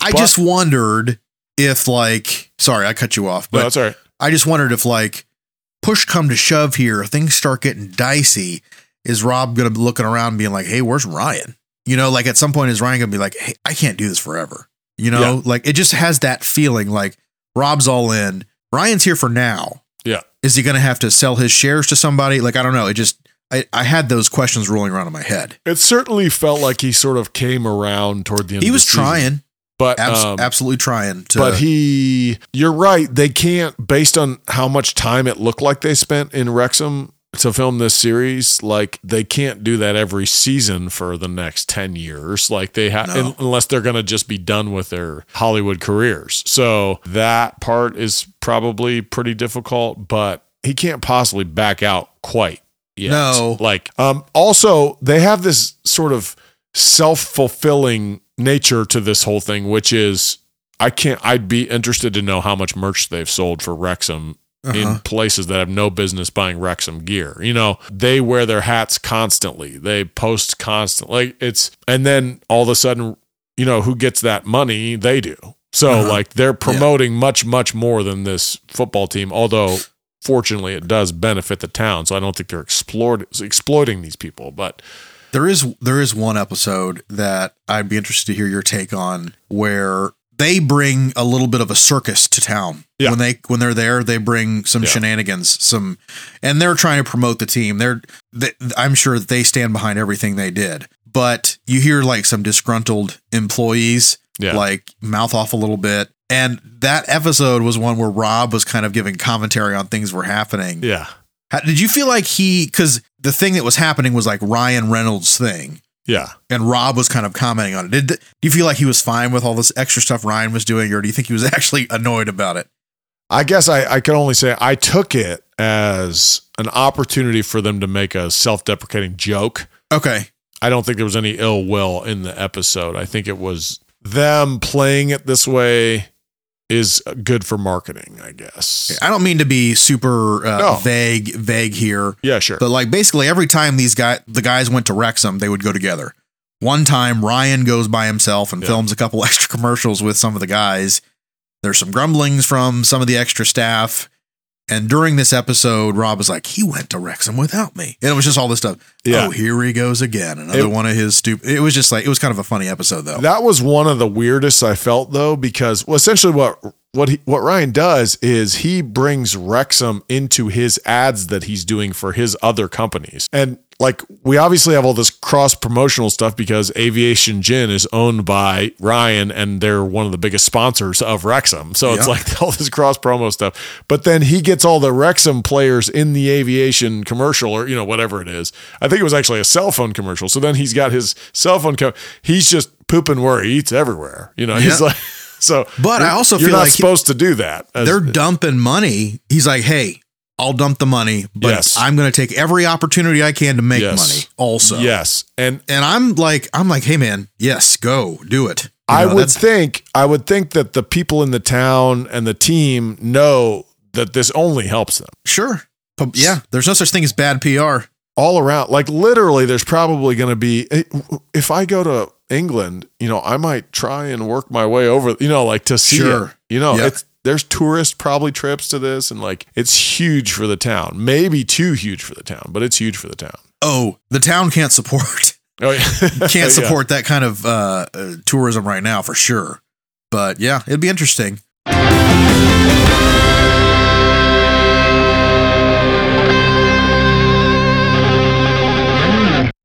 Speaker 2: I
Speaker 1: But-
Speaker 2: just wondered if, like, sorry, I cut you off,
Speaker 1: no,
Speaker 2: but
Speaker 1: that's all right.
Speaker 2: I just wondered if like push come to shove here, things start getting dicey. Is Rob gonna be looking around and being like, "Hey, where's Ryan?" You know, like at some point is Ryan gonna be like, "Hey, I can't do this forever." You know,
Speaker 1: Yeah.
Speaker 2: like it just has that feeling like Rob's all in. Ryan's here for now.
Speaker 1: Yeah.
Speaker 2: Is he gonna have to sell his shares to somebody? Like I don't know. It just I, I had those questions rolling around in my head.
Speaker 1: It certainly felt like he sort of came around toward the end
Speaker 2: He was
Speaker 1: trying. season. But
Speaker 2: abs-
Speaker 1: um,
Speaker 2: absolutely trying to.
Speaker 1: but he you're right they can't based on how much time it looked like they spent in wrexham to film this series like they can't do that every season for the next 10 years like they have
Speaker 2: No.
Speaker 1: unless they're going to just be done with their hollywood careers so that part is probably pretty difficult but he can't possibly back out quite yet
Speaker 2: No.
Speaker 1: like um also they have this sort of self-fulfilling nature to this whole thing which is I can't I'd be interested to know how much merch they've sold for Wrexham
Speaker 2: Uh-huh.
Speaker 1: in places that have no business buying Wrexham gear. You know, they wear their hats constantly. They post constantly. Like it's and then all of a sudden, you know, who gets that money? They do. So
Speaker 2: Uh-huh.
Speaker 1: like they're promoting much much more than this football team, although fortunately it does benefit the town. So I don't think they're exploit, exploiting these people, but
Speaker 2: There is there is one episode that I'd be interested to hear your take on where they bring a little bit of a circus to town.
Speaker 1: Yeah.
Speaker 2: When they when they're there, they bring some
Speaker 1: Yeah.
Speaker 2: shenanigans, some and they're trying to promote the team. They're they, I'm sure that they stand behind everything they did. But you hear like some disgruntled employees
Speaker 1: yeah.
Speaker 2: like mouth off a little bit. And that episode was one where Rob was kind of giving commentary on things were happening.
Speaker 1: yeah.
Speaker 2: How- Did you feel like he because the thing that was happening was like Ryan Reynolds' thing,
Speaker 1: Yeah.
Speaker 2: and Rob was kind of commenting on it. Did do you feel like he was fine with all this extra stuff Ryan was doing, or do you think he was actually annoyed about it?
Speaker 1: I guess I, I can only say I took it as an opportunity for them to make a self deprecating joke.
Speaker 2: Okay,
Speaker 1: I don't think there was any ill will in the episode. I think it was them playing it this way is good for marketing, I guess.
Speaker 2: I don't mean to be super uh,
Speaker 1: No.
Speaker 2: vague vague here,
Speaker 1: Yeah, sure.
Speaker 2: but like basically every time these guys the guys went to Wrexham, they would go together. One time Ryan goes by himself and
Speaker 1: Yeah.
Speaker 2: films a couple extra commercials with some of the guys. There's some grumblings from some of the extra staff. And during this episode, Rob was like, he went to Wrexham without me. And it was just all this stuff.
Speaker 1: Yeah.
Speaker 2: Oh, here he goes again. Another
Speaker 1: It-
Speaker 2: one of his stupid. It was just like, it was kind of a funny episode, though.
Speaker 1: That was one of the weirdest I felt though, because well, essentially what what he, what Ryan does is he brings Wrexham into his ads that he's doing for his other companies, and like we obviously have all this cross promotional stuff because Aviation Gin is owned by Ryan, and they're one of the biggest sponsors of Wrexham. So it's
Speaker 2: Yeah.
Speaker 1: like all this cross promo stuff. But then he gets all the Wrexham players in the aviation commercial, or you know whatever it is. I think it was actually a cell phone commercial. So then he's got his cell phone. Co- he's just pooping where he eats everywhere. You know, he's
Speaker 2: Yeah.
Speaker 1: like so.
Speaker 2: But I also
Speaker 1: you're
Speaker 2: feel
Speaker 1: not
Speaker 2: like-
Speaker 1: supposed to do that. As-
Speaker 2: They're dumping money. He's like, hey, I'll dump the money, but
Speaker 1: Yes.
Speaker 2: I'm going to take every opportunity I can to make
Speaker 1: Yes.
Speaker 2: money also.
Speaker 1: yes, and
Speaker 2: And I'm like, I'm like, hey, man, yes, go do it. You
Speaker 1: I
Speaker 2: know,
Speaker 1: would think I would think that the people in the town and the team know that this only helps them.
Speaker 2: Sure. Yeah, there's no such thing as bad PR.
Speaker 1: all around. Like literally, there's probably going to be eh, if I go to England, you know, I might try and work my way over, you know, like to see
Speaker 2: Sure.
Speaker 1: it. You know,
Speaker 2: Yeah.
Speaker 1: it's there's tourist probably trips to this, and like it's huge for the town. Maybe too huge for the town, but it's huge for the town.
Speaker 2: Oh, the town can't support
Speaker 1: Oh yeah,
Speaker 2: can't
Speaker 1: Yeah.
Speaker 2: support that kind of uh, uh, tourism right now for sure. But yeah, it'd be interesting.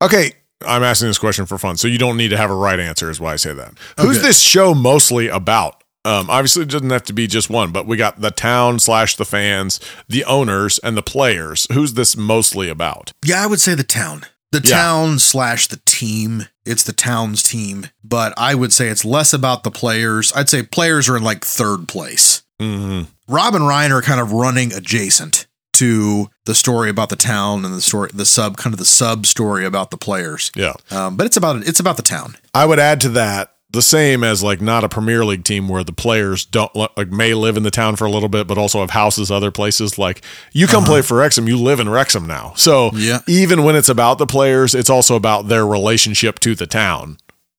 Speaker 1: Okay, I'm asking this question for fun, so you don't need to have a right answer. Is why I say that. Who's this show mostly about? Um, obviously, it doesn't have to be just one, but we got the town slash the fans, the owners, and the players. Who's this mostly about?
Speaker 2: Yeah, I would say the town. The
Speaker 1: Yeah.
Speaker 2: town slash the team. It's the town's team, but I would say it's less about the players. I'd say players are in like third place.
Speaker 1: hmm
Speaker 2: Rob and Ryan are kind of running adjacent to the story about the town and the story, the sub kind of the sub story about the players.
Speaker 1: Yeah.
Speaker 2: Um, but it's about it's about the town.
Speaker 1: I would add to that the same as like not a Premier League team where the players don't like may live in the town for a little bit, but also have houses other places. Like you come uh-huh. play for Wrexham, you live in Wrexham now. So
Speaker 2: Yeah.
Speaker 1: even when it's about the players, it's also about their relationship to the town.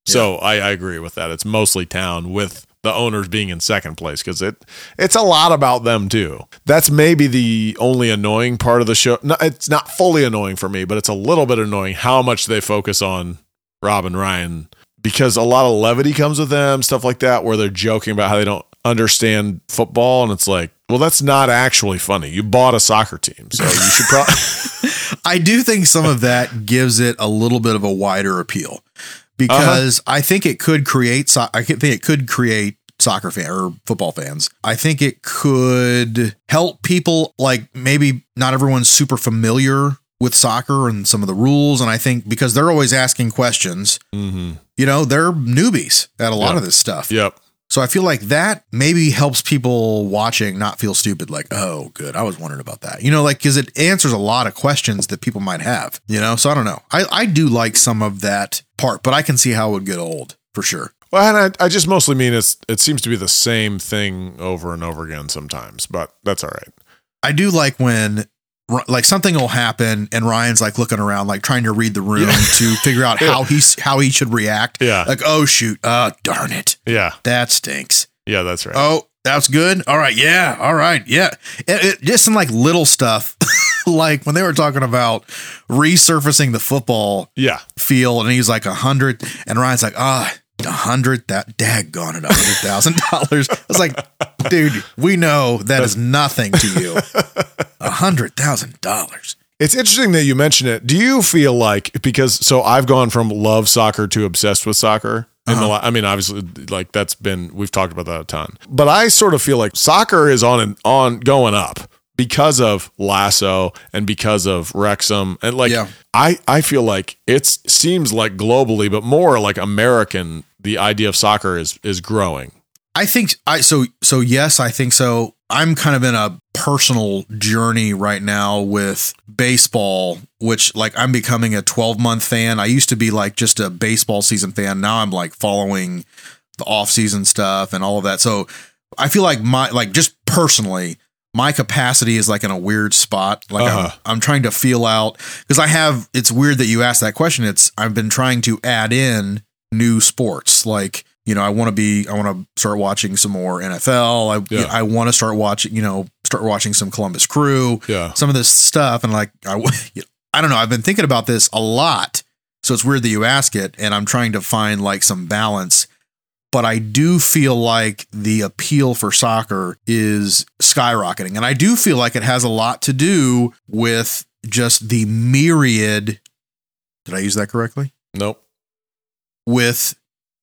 Speaker 1: So I, I agree with that. It's mostly town with the owners being in second place because it it's a lot about them too. That's maybe the only annoying part of the show. No, it's not fully annoying for me, but it's a little bit annoying how much they focus on Rob and Ryan because a lot of levity comes with them, stuff like that, where they're joking about how they don't understand football, and it's like, well, that's not actually funny. You bought a soccer team, so you should probably.
Speaker 2: I do think some of that gives it a little bit of a wider appeal because I think it could create. So- I think it could create soccer fan or football fans. I think it could help people like maybe not everyone's super familiar with soccer and some of the rules, and I think because they're always asking questions,
Speaker 1: hmm
Speaker 2: you know, they're newbies at a lot
Speaker 1: Yeah.
Speaker 2: of this stuff.
Speaker 1: Yep.
Speaker 2: So I feel like that maybe helps people watching not feel stupid. Like, oh, good, I was wondering about that. You know, like because it answers a lot of questions that people might have. You know, so I don't know. I I do like some of that part, but I can see how it would get old for sure.
Speaker 1: Well, and I, I just mostly mean it's it seems to be the same thing over and over again sometimes, but that's all right.
Speaker 2: I do like when like something will happen and Ryan's like looking around, like trying to read the room to figure out how he's how he should react.
Speaker 1: Yeah.
Speaker 2: Like, oh shoot, uh, darn it,
Speaker 1: Yeah,
Speaker 2: that stinks.
Speaker 1: yeah, that's right.
Speaker 2: Oh, that's good. All right. Yeah. All right. Yeah. It, it- just some like little stuff. like when they were talking about resurfacing the football
Speaker 1: Yeah,
Speaker 2: field and he's like a hundred and Ryan's like, ah, a hundred that daggone it, a hundred thousand dollars. I was like, dude, we know that is nothing to you. A hundred thousand dollars.
Speaker 1: It's interesting that you mention it. Do you feel like because so I've gone from love soccer to obsessed with soccer? In uh-huh. the, I mean, obviously, like that's been we've talked about that a ton. But I sort of feel like soccer is on and on going up because of Lasso and because of Wrexham and like
Speaker 2: Yeah.
Speaker 1: I I feel like it seems like globally, but more like American. The idea of soccer is is growing.
Speaker 2: I think I so so yes, I think so. I'm kind of in a personal journey right now with baseball, which like I'm becoming a 12 month fan. I used to be like just a baseball season fan. Now I'm like following the off season stuff and all of that. So I feel like my like just personally, my capacity is like in a weird spot. Like
Speaker 1: Uh-huh.
Speaker 2: I'm, I'm trying to feel out because I have. It's weird that you asked that question. It's I've been trying to add in new sports like. You know, I want to be. I want to start watching some more NFL. I
Speaker 1: Yeah.
Speaker 2: I want to start watching. You know, start watching some Columbus Crew
Speaker 1: Yeah.
Speaker 2: some of this stuff and like I, I don't know i've been thinking about this a lot so it's weird that you ask it and i'm trying to find like some balance but i do feel like the appeal for soccer is skyrocketing and i do feel like it has a lot to do with just the myriad did i use that correctly
Speaker 1: Nope.
Speaker 2: with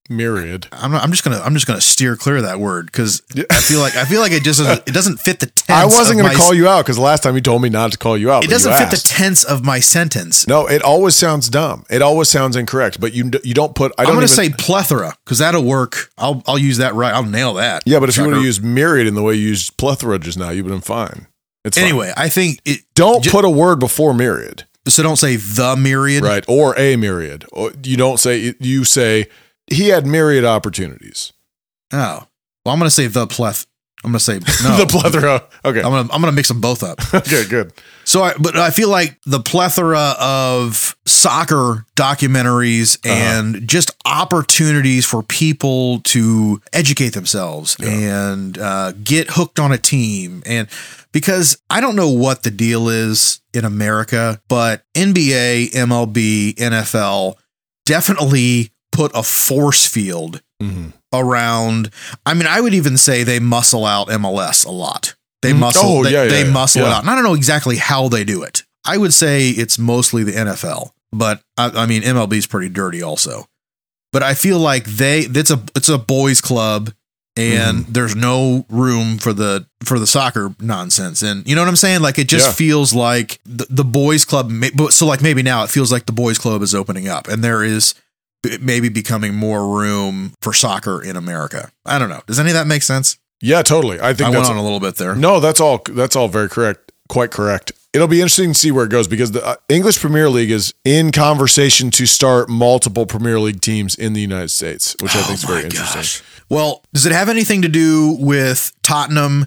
Speaker 1: Myriad.
Speaker 2: I'm, not, I'm just gonna I'm just gonna steer clear of that word because I feel like I feel like it just doesn't, it doesn't fit the tense.
Speaker 1: I wasn't going to
Speaker 2: my-
Speaker 1: call you out because last time you told me not to call you out.
Speaker 2: It doesn't fit the tense of my sentence.
Speaker 1: no, it always sounds dumb. It always sounds incorrect. But you you don't put. I
Speaker 2: going to
Speaker 1: even,
Speaker 2: say plethora because that'll work. I'll I'll use that right. I'll nail that.
Speaker 1: Yeah, but if you would
Speaker 2: Sucker.
Speaker 1: have used myriad in the way you used plethora just now, you would have been fine. It's fine.
Speaker 2: anyway, I think it.
Speaker 1: Don't
Speaker 2: ju-
Speaker 1: put a word before myriad,
Speaker 2: So don't say the myriad.
Speaker 1: right? Or a myriad. Or you don't say. You say he had myriad opportunities.
Speaker 2: Oh, well, I'm going to say the pleth. I'm going to say no.
Speaker 1: the plethora. Okay.
Speaker 2: I'm going to I'm going to mix them both up.
Speaker 1: okay. Good.
Speaker 2: So, I, but I feel like the plethora of soccer documentaries
Speaker 1: Uh-huh.
Speaker 2: and just opportunities for people to educate themselves and uh, get hooked on a team. And because I don't know what the deal is in America, but NBA, MLB, NFL definitely put a force field
Speaker 1: Mhm.
Speaker 2: around. I mean, I would even say they muscle out MLS a lot. They
Speaker 1: Mhm.
Speaker 2: muscle.
Speaker 1: Oh,
Speaker 2: they,
Speaker 1: yeah, yeah,
Speaker 2: they muscle
Speaker 1: Yeah.
Speaker 2: it out. And I don't know exactly how they do it. I would say it's mostly the NFL, but I, I mean MLB is pretty dirty also. But I feel like they it's a it's a boys club and
Speaker 1: Mm-hmm.
Speaker 2: there's no room for the for the soccer nonsense and you know what I'm saying like it just
Speaker 1: Yeah.
Speaker 2: feels like the, the boys club may- but so like maybe now it feels like the boys club is opening up and there is maybe becoming more room for soccer in America. I don't know. Does any of that make sense?
Speaker 1: Yeah. Totally. I think
Speaker 2: I
Speaker 1: that's
Speaker 2: went on a little bit there.
Speaker 1: No, that's all. That's all very correct. Quite correct. It'll be interesting to see where it goes because the uh, English Premier League is in conversation to start multiple Premier League teams in the United States, which I think is
Speaker 2: Oh
Speaker 1: very
Speaker 2: my
Speaker 1: interesting.
Speaker 2: Well, does it have anything to do with Tottenham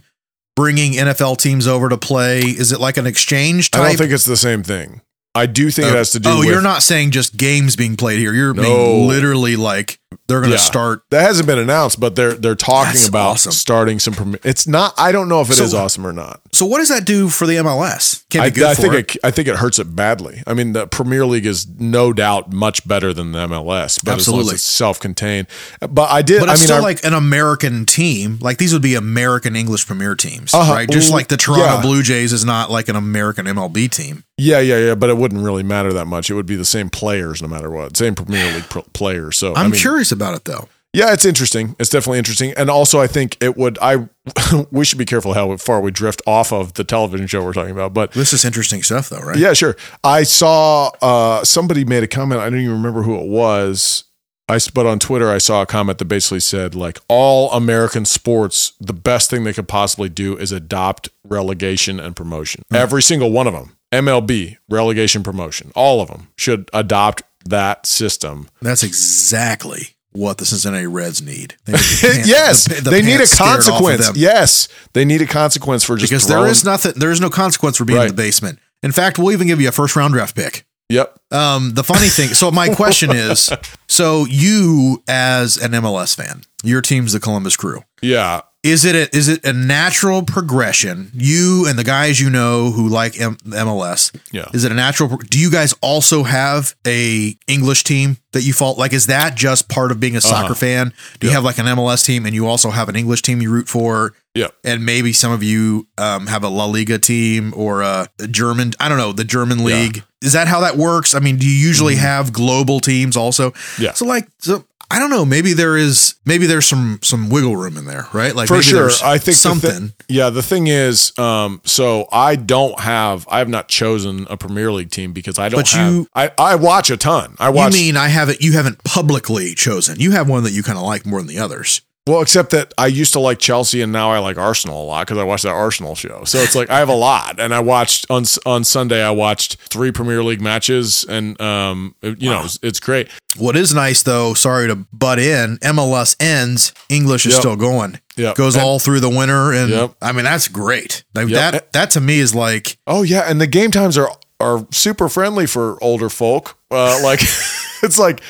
Speaker 2: bringing NFL teams over to play? Is it like an exchange
Speaker 1: I don't think it's the same thing. I do think it oh. has to do.
Speaker 2: oh,
Speaker 1: with,
Speaker 2: you're not saying just games being played here. You're
Speaker 1: No.
Speaker 2: being literally like they're going to
Speaker 1: Yeah.
Speaker 2: start.
Speaker 1: That hasn't been announced, but they're they're talking
Speaker 2: That's
Speaker 1: about
Speaker 2: awesome.
Speaker 1: starting some. Premier, it's not. I don't know if it is
Speaker 2: So-
Speaker 1: awesome or not.
Speaker 2: So what does that do for the MLS? Can
Speaker 1: I,
Speaker 2: be good
Speaker 1: I
Speaker 2: for
Speaker 1: think
Speaker 2: it.
Speaker 1: it. I think it hurts it badly. I mean, the Premier League is no doubt much better than the MLS, but as long
Speaker 2: Absolutely.
Speaker 1: as it's self-contained. But I did.
Speaker 2: But
Speaker 1: I
Speaker 2: it's
Speaker 1: mean,
Speaker 2: still
Speaker 1: I,
Speaker 2: like an American team. Like these would be American English Premier teams,
Speaker 1: Uh-huh.
Speaker 2: right? Just like the Toronto
Speaker 1: yeah.
Speaker 2: Blue Jays is not like an American MLB team.
Speaker 1: Yeah, yeah, yeah, but it wouldn't really matter that much. It would be the same players no matter what, same Premier League pr- players. So
Speaker 2: I'm
Speaker 1: I mean,
Speaker 2: curious about it though.
Speaker 1: Yeah, it's interesting. It's definitely interesting, and also I think it would. I we should be careful how far we drift off of the television show we're talking about, but.
Speaker 2: This is interesting stuff though, right?
Speaker 1: Yeah, sure. I saw uh, somebody made a comment. I don't even remember who it was. I but on Twitter I saw a comment that basically said like all American sports, the best thing they could possibly do is adopt relegation and promotion. Every single one of them. MLB, relegation promotion. All of them should adopt that system.
Speaker 2: That's exactly what the Cincinnati Reds need. They need the
Speaker 1: yes,
Speaker 2: the- the
Speaker 1: they need a
Speaker 2: off of
Speaker 1: consequence. Yes, they need a consequence for just
Speaker 2: because there
Speaker 1: throwing-
Speaker 2: is nothing. There is no consequence for being in the basement. In fact, we'll even give you a first round draft pick.
Speaker 1: Yep.
Speaker 2: Um, the funny thing. So my question is: so you as an MLS fan, your team's the Columbus Crew.
Speaker 1: Yeah.
Speaker 2: Is it a, is it a natural progression? You and the guys you know who like M- MLS.
Speaker 1: Yeah.
Speaker 2: Is it a natural? pro- Do you guys also have a English team that you fault? Like, is that just part of being a soccer
Speaker 1: Uh-huh.
Speaker 2: fan? Do you have like an MLS team and you also have an English team you root for?
Speaker 1: Yep.
Speaker 2: And maybe some of you um, have a La Liga team or a, German. I don't know the German
Speaker 1: Yeah. Mm-hmm.
Speaker 2: league. Is that how that works? I mean, do you usually have global teams also?
Speaker 1: Yeah.
Speaker 2: So like, so I don't know. Maybe there is. Maybe there's some some wiggle room in there, right? Like
Speaker 1: for
Speaker 2: maybe
Speaker 1: sure.
Speaker 2: there's
Speaker 1: I think the thi-
Speaker 2: something.
Speaker 1: yeah, the thing is, um, so I don't have, I have not chosen a Premier League team because I don't
Speaker 2: But
Speaker 1: have.
Speaker 2: you-
Speaker 1: I, I watch a ton. I watch.
Speaker 2: you mean I haven't? You haven't publicly chosen. You have one that you kind of like more than the others.
Speaker 1: Well, except that I used to like Chelsea and now I like Arsenal a lot because I watched that Arsenal show. So it's like I have a lot, and I watched on on Sunday. I watched three Premier League matches, and um, you know, it's, it's great.
Speaker 2: What is nice though, sorry to butt in, MLS ends, English is
Speaker 1: Yep.
Speaker 2: still going.
Speaker 1: Yep.
Speaker 2: Goes
Speaker 1: And-
Speaker 2: all through the winter and
Speaker 1: Yep.
Speaker 2: I mean that's great. Like
Speaker 1: Yep.
Speaker 2: that that to me is like
Speaker 1: Oh yeah, and the game times are are super friendly for older folk. Uh, like it's like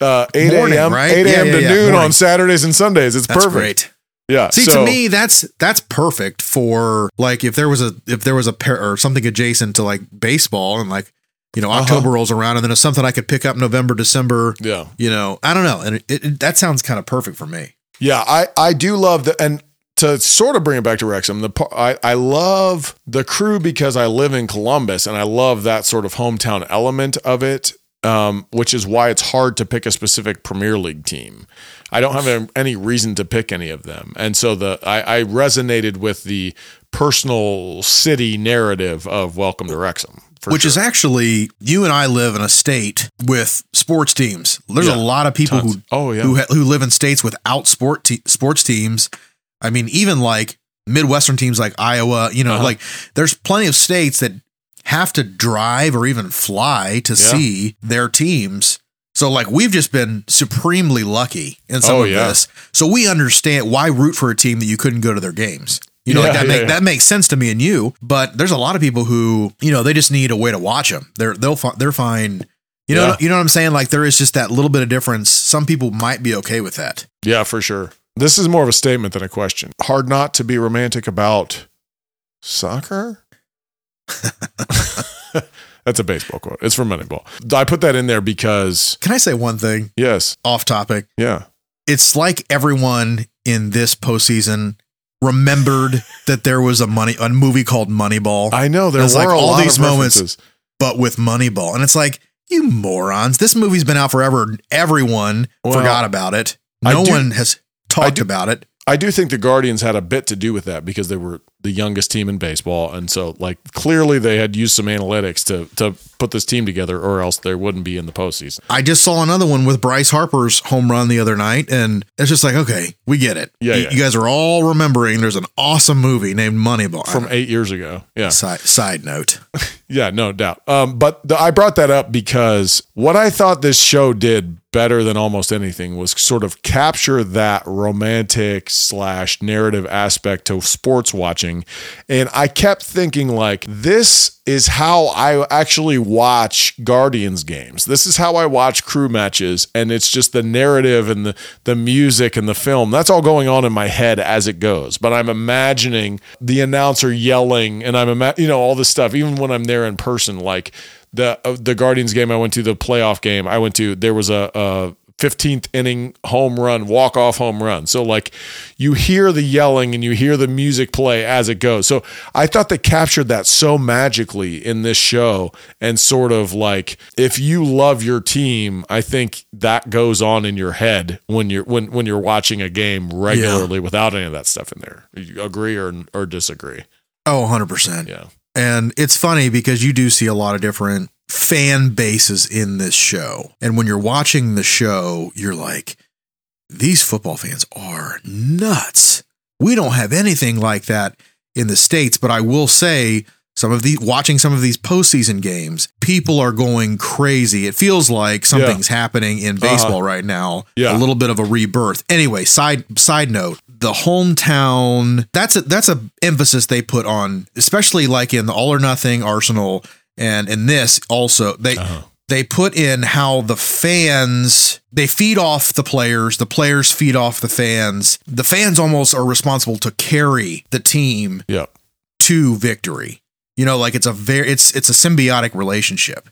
Speaker 1: uh, eight a.m.
Speaker 2: right?
Speaker 1: eight a.m.
Speaker 2: yeah,
Speaker 1: to
Speaker 2: yeah,
Speaker 1: noon
Speaker 2: morning.
Speaker 1: on Saturdays and Sundays. It's
Speaker 2: that's
Speaker 1: perfect.
Speaker 2: great.
Speaker 1: Yeah.
Speaker 2: See,
Speaker 1: so-
Speaker 2: to me, that's that's perfect for like if there was a if there was a pair or something adjacent to like baseball and like you know
Speaker 1: Uh-huh.
Speaker 2: October rolls around and then it's something I could pick up November December.
Speaker 1: yeah.
Speaker 2: You know, I don't know, and it, it, that sounds kind of perfect for me.
Speaker 1: Yeah, I I do love the and to sort of bring it back to Wrexham, the I I love the crew because I live in Columbus and I love that sort of hometown element of it. Um, which is why it's hard to pick a specific Premier League team. I don't have any reason to pick any of them, and so the I, I resonated with the personal city narrative of Welcome to Wrexham,
Speaker 2: Which
Speaker 1: sure.
Speaker 2: is actually you and I live in a state with sports teams. There's
Speaker 1: Yeah,
Speaker 2: a lot of people
Speaker 1: tons.
Speaker 2: who
Speaker 1: oh yeah,
Speaker 2: who ha- who live in states without sport te- sports teams. I mean, even like Midwestern teams like Iowa, you know,
Speaker 1: Uh-huh.
Speaker 2: like there's plenty of states that have to drive or even fly to
Speaker 1: Yeah.
Speaker 2: see their teams. So like we've just been supremely lucky in some
Speaker 1: Oh,
Speaker 2: of
Speaker 1: yeah.
Speaker 2: this. So we understand why root for a team that you couldn't go to their games. You know,
Speaker 1: Yeah,
Speaker 2: like that
Speaker 1: yeah,
Speaker 2: make
Speaker 1: yeah.
Speaker 2: that makes sense to me and you. But there's a lot of people who, you know, they just need a way to watch them. They're they'll fi- they're fine. You know, you know what I'm saying? Like there is just that little bit of difference. Some people might be okay with that.
Speaker 1: Yeah, for sure. This is more of a statement than a question. Hard not to be romantic about soccer? That's a baseball quote. It's from Moneyball. I put that in there because,
Speaker 2: Can I say one thing
Speaker 1: yes,
Speaker 2: off topic?
Speaker 1: yeah.
Speaker 2: It's like everyone in this postseason remembered that there was a money a movie called Moneyball,
Speaker 1: I know there were
Speaker 2: like
Speaker 1: a
Speaker 2: all these moments- but with Moneyball. And it's like, you morons. This movie's been out forever. Everyone
Speaker 1: Well,
Speaker 2: forgot about it. No
Speaker 1: do-
Speaker 2: one has talked
Speaker 1: do-
Speaker 2: about it.
Speaker 1: I do think the Guardians had a bit to do with that because they were the youngest team in baseball, and so like clearly they had used some analytics to to put this team together, or else they wouldn't be in the postseason.
Speaker 2: I just saw another one with Bryce Harper's home run the other night, and it's just like, okay, we get it.
Speaker 1: Yeah,
Speaker 2: you,
Speaker 1: yeah.
Speaker 2: you guys are all remembering there's an awesome movie named Moneyball.
Speaker 1: From eight years ago, yeah.
Speaker 2: side, side note.
Speaker 1: Yeah, no doubt. Um, but the, I brought that up because what I thought this show did better than almost anything was sort of capture that romantic slash narrative aspect to sports watching. And I kept thinking, like, this is how I actually watch Guardians games. This is how I watch crew matches. And it's just the narrative and the, the music and the film. That's all going on in my head as it goes. But I'm imagining the announcer yelling and I'm, ima- you know, all this stuff, even when I'm there in person, like, the uh, the Guardians game I went to, the playoff game I went to, there was a, a 15th inning home run, walk off home run. So like you hear the yelling and you hear the music play as it goes. So I thought they captured that so magically in this show and sort of like if you love your team, I think that goes on in your head when you're when when you're watching a game regularly without any of that stuff in there. You agree or or disagree?
Speaker 2: Oh, 100%.
Speaker 1: Yeah.
Speaker 2: And it's funny because you do see a lot of different fan bases in this show. And when you're watching the show, you're like, these football fans are nuts. We don't have anything like that in the States, but I will say some of the watching some of these postseason games, people are going crazy. It feels like something's happening in uh-huh. baseball right now.
Speaker 1: Yeah.
Speaker 2: A little bit of a rebirth. Anyway, side side note, the hometown, that's a that's a emphasis they put on, especially like in the all or nothing Arsenal and in this also. They
Speaker 1: Uh-huh.
Speaker 2: they put in how the fans they feed off the players the players feed off the fans the fans almost are responsible to carry the team
Speaker 1: Yeah.
Speaker 2: to victory you know like it's a very it's it's a symbiotic relationship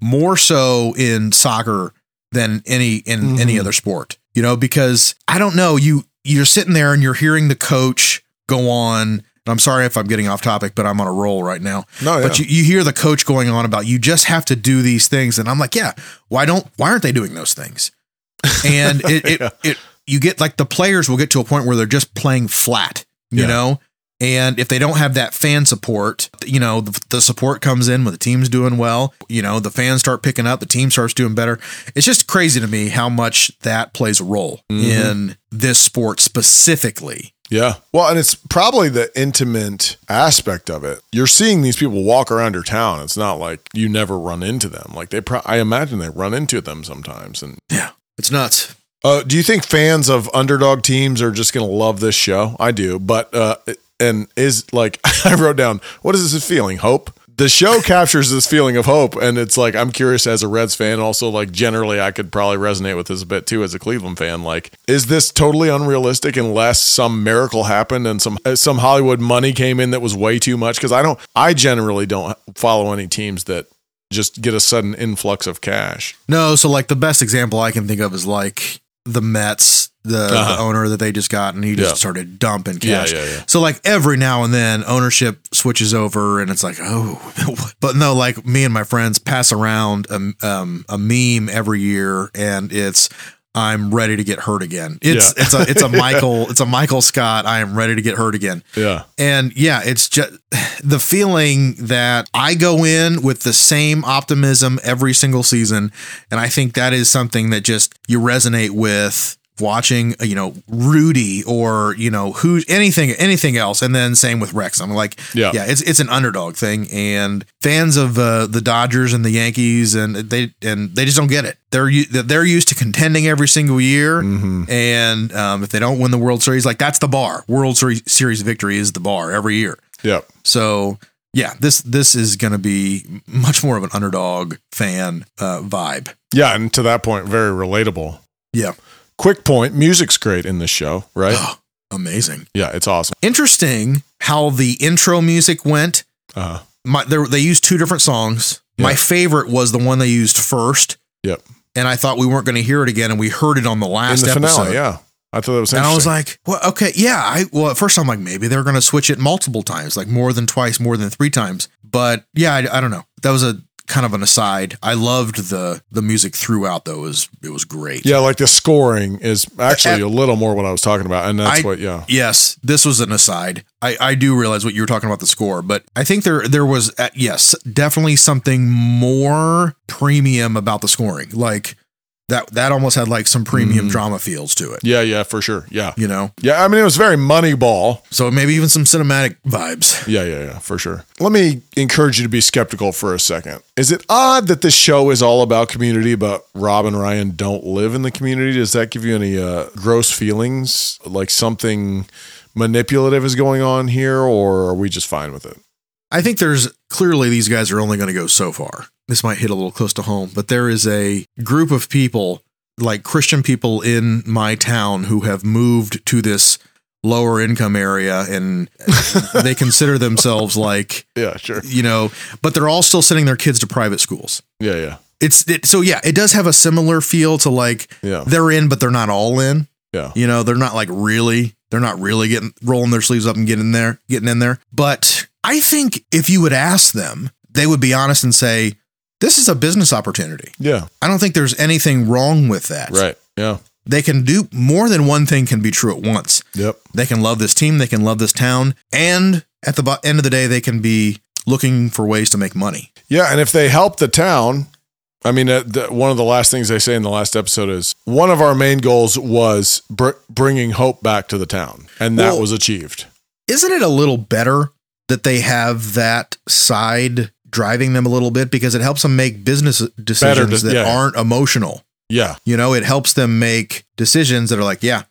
Speaker 2: more so in soccer than any in any
Speaker 1: Mhm.
Speaker 2: other sport you know because i don't know you you're sitting there and you're hearing the coach go on and i'm sorry if i'm getting off topic but i'm on a roll right now
Speaker 1: No,
Speaker 2: but you, you hear the coach going on about you just have to do these things and i'm like yeah why don't why aren't they doing those things and it it,
Speaker 1: Yeah.
Speaker 2: it you get like the players will get to a point where they're just playing flat you
Speaker 1: Yeah.
Speaker 2: know And if they don't have that fan support, you know, the, the support comes in when the team's doing well. You know, the fans start picking up, the team starts doing better. It's just crazy to me how much that plays a role mm-hmm. in this sport specifically.
Speaker 1: Yeah. Well, and it's probably the intimate aspect of it. You're seeing these people walk around your town. It's not like you never run into them. Like they, pro- I imagine they run into them sometimes. And
Speaker 2: Yeah. It's nuts.
Speaker 1: uh, do you think fans of underdog teams are just going to love this show? I do. But, uh, and is like, I wrote down, what is this feeling? Hope? The show captures this feeling of hope. And it's like, I'm curious as a Reds fan. Also, like, generally, I could probably resonate with this a bit too as a Cleveland fan. Like, is this totally unrealistic unless some miracle happened and some uh, some Hollywood money came in that was way too much? Because I don't, I generally don't follow any teams that just get a sudden influx of cash.
Speaker 2: No, so like the best example I can think of is like the Mets, the,
Speaker 1: Uh-huh.
Speaker 2: the owner that they just got, and he just
Speaker 1: Yeah.
Speaker 2: started dumping cash.
Speaker 1: yeah, yeah.
Speaker 2: So like every now and then, ownership switches over, and it's like, oh, but no, like me and my friends pass around a, um, a meme every year, and it's. I'm ready to get hurt again. It's it's a it's a Michael it's a Michael Scott. I am ready to get hurt again.
Speaker 1: Yeah.
Speaker 2: And yeah, it's just the feeling that I go in with the same optimism every single season. And I think that is something that just you resonate with watching, you know, Rudy or, you know, who anything, anything else. And then same with Wrexham Like,
Speaker 1: Yeah.
Speaker 2: yeah, it's, it's an underdog thing. And fans of uh, the Dodgers and the Yankees and they, and they just don't get it. They're, they're used to contending every single year. And um, if they don't win the World Series, like that's the bar. World Series, Series victory is the bar every year.
Speaker 1: Yep.
Speaker 2: So yeah, this this is going to be much more of an underdog fan uh, vibe.
Speaker 1: Yeah. And to that point, very relatable.
Speaker 2: Yeah,
Speaker 1: Quick point music's great in this show, right?
Speaker 2: amazing.
Speaker 1: yeah. It's awesome.
Speaker 2: Interesting how the intro music went.
Speaker 1: Uh,
Speaker 2: My there, they used two different songs. My
Speaker 1: Yeah.
Speaker 2: favorite was the one they used first,
Speaker 1: yep.
Speaker 2: and I thought we weren't going to hear it again, and we heard it on the
Speaker 1: In
Speaker 2: last
Speaker 1: the
Speaker 2: episode.
Speaker 1: finale. Yeah. I thought that was
Speaker 2: And I was like, well, okay, yeah. I well, at first I'm like, maybe they're going to switch it multiple times, like more than twice, more than three times. But yeah, I, I don't know. That was a kind of an aside. I loved the the music throughout, though. It was it was great.
Speaker 1: yeah. Like the scoring is actually a little more what I was talking about. And that's
Speaker 2: I-
Speaker 1: what, yeah.
Speaker 2: Yes, this was an aside. I, I do realize what you were talking about the score, but I think there there was uh, yes, definitely something more premium about the scoring. Like that that almost had like some premium
Speaker 1: Mhm.
Speaker 2: drama feels to it.
Speaker 1: Yeah. Yeah. For sure. Yeah.
Speaker 2: You know,
Speaker 1: Yeah. I mean, it was very Moneyball.
Speaker 2: so maybe even some cinematic vibes.
Speaker 1: Yeah, yeah, yeah, for sure. Let me encourage you to be skeptical for a second. Is it odd that this show is all about community, but Rob and Ryan don't live in the community? Does that give you any uh, gross feelings, like something manipulative is going on here, or are we just fine with it?
Speaker 2: I think there's clearly these guys are only going to go so far. This might hit a little close to home, but there is a group of people, like Christian people in my town, who have moved to this lower income area and they consider themselves like,
Speaker 1: Yeah, sure.
Speaker 2: you know, but they're all still sending their kids to private schools.
Speaker 1: Yeah, yeah,
Speaker 2: It's it, so yeah, it does have a similar feel to like
Speaker 1: yeah,
Speaker 2: they're in, but they're not all in.
Speaker 1: yeah.
Speaker 2: You know, they're not like really, they're not really getting rolling their sleeves up and getting there, getting in there. But I think if you would ask them, they would be honest and say, this is a business opportunity.
Speaker 1: Yeah,
Speaker 2: I don't think there's anything wrong with that.
Speaker 1: right. Yeah,
Speaker 2: They can do more than one thing can be true at once.
Speaker 1: yep.
Speaker 2: They can love this team, they can love this town, and at the end of the day, they can be looking for ways to make money.
Speaker 1: Yeah, and if they help the town, I mean, uh, the, one of the last things they say in the last episode is one of our main goals was br- bringing hope back to the town, and that
Speaker 2: Well-
Speaker 1: was achieved.
Speaker 2: Isn't it a little better that they have that side driving them a little bit because it helps them make business decisions
Speaker 1: to-
Speaker 2: that
Speaker 1: yeah.
Speaker 2: aren't emotional?
Speaker 1: Yeah,
Speaker 2: You know, it helps them make decisions that are like, yeah,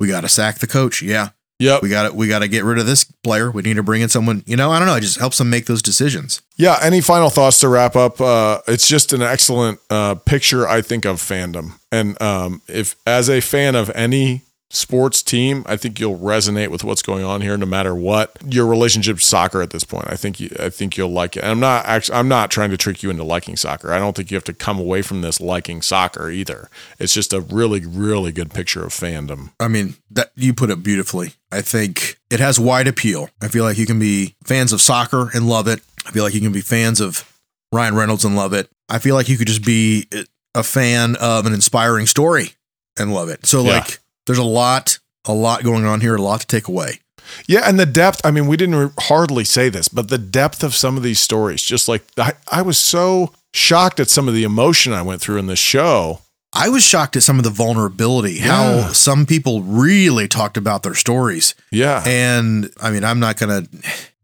Speaker 2: we got to sack the coach. Yeah,
Speaker 1: yep.
Speaker 2: we got to we got to get rid of this player. We need to bring in someone. You know, I don't know. It just helps them make those decisions.
Speaker 1: Yeah. Any final thoughts to wrap up? Uh, it's just an excellent uh, picture, I think, of fandom. And um, if, as a fan of any sports team, I think you'll resonate with what's going on here, no matter what your relationship to soccer at this point. I think you, I think you'll like it. And I'm not actually, I'm not trying to trick you into liking soccer. I don't think you have to come away from this liking soccer either. It's just a really, really good picture of fandom.
Speaker 2: I mean, that you put it beautifully. I think it has wide appeal. I feel like you can be fans of soccer and love it. I feel like you can be fans of Ryan Reynolds and love it. I feel like you could just be a fan of an inspiring story and love it. So
Speaker 1: Yeah.
Speaker 2: like there's a lot a lot going on here, a lot to take away.
Speaker 1: Yeah, and the depth. I mean, we didn't re- hardly say this, but the depth of some of these stories, just like I, I was so shocked at some of the emotion I went through in this show.
Speaker 2: I was shocked at some of the vulnerability,
Speaker 1: Yeah.
Speaker 2: how some people really talked about their stories.
Speaker 1: Yeah,
Speaker 2: And I mean, I'm not going to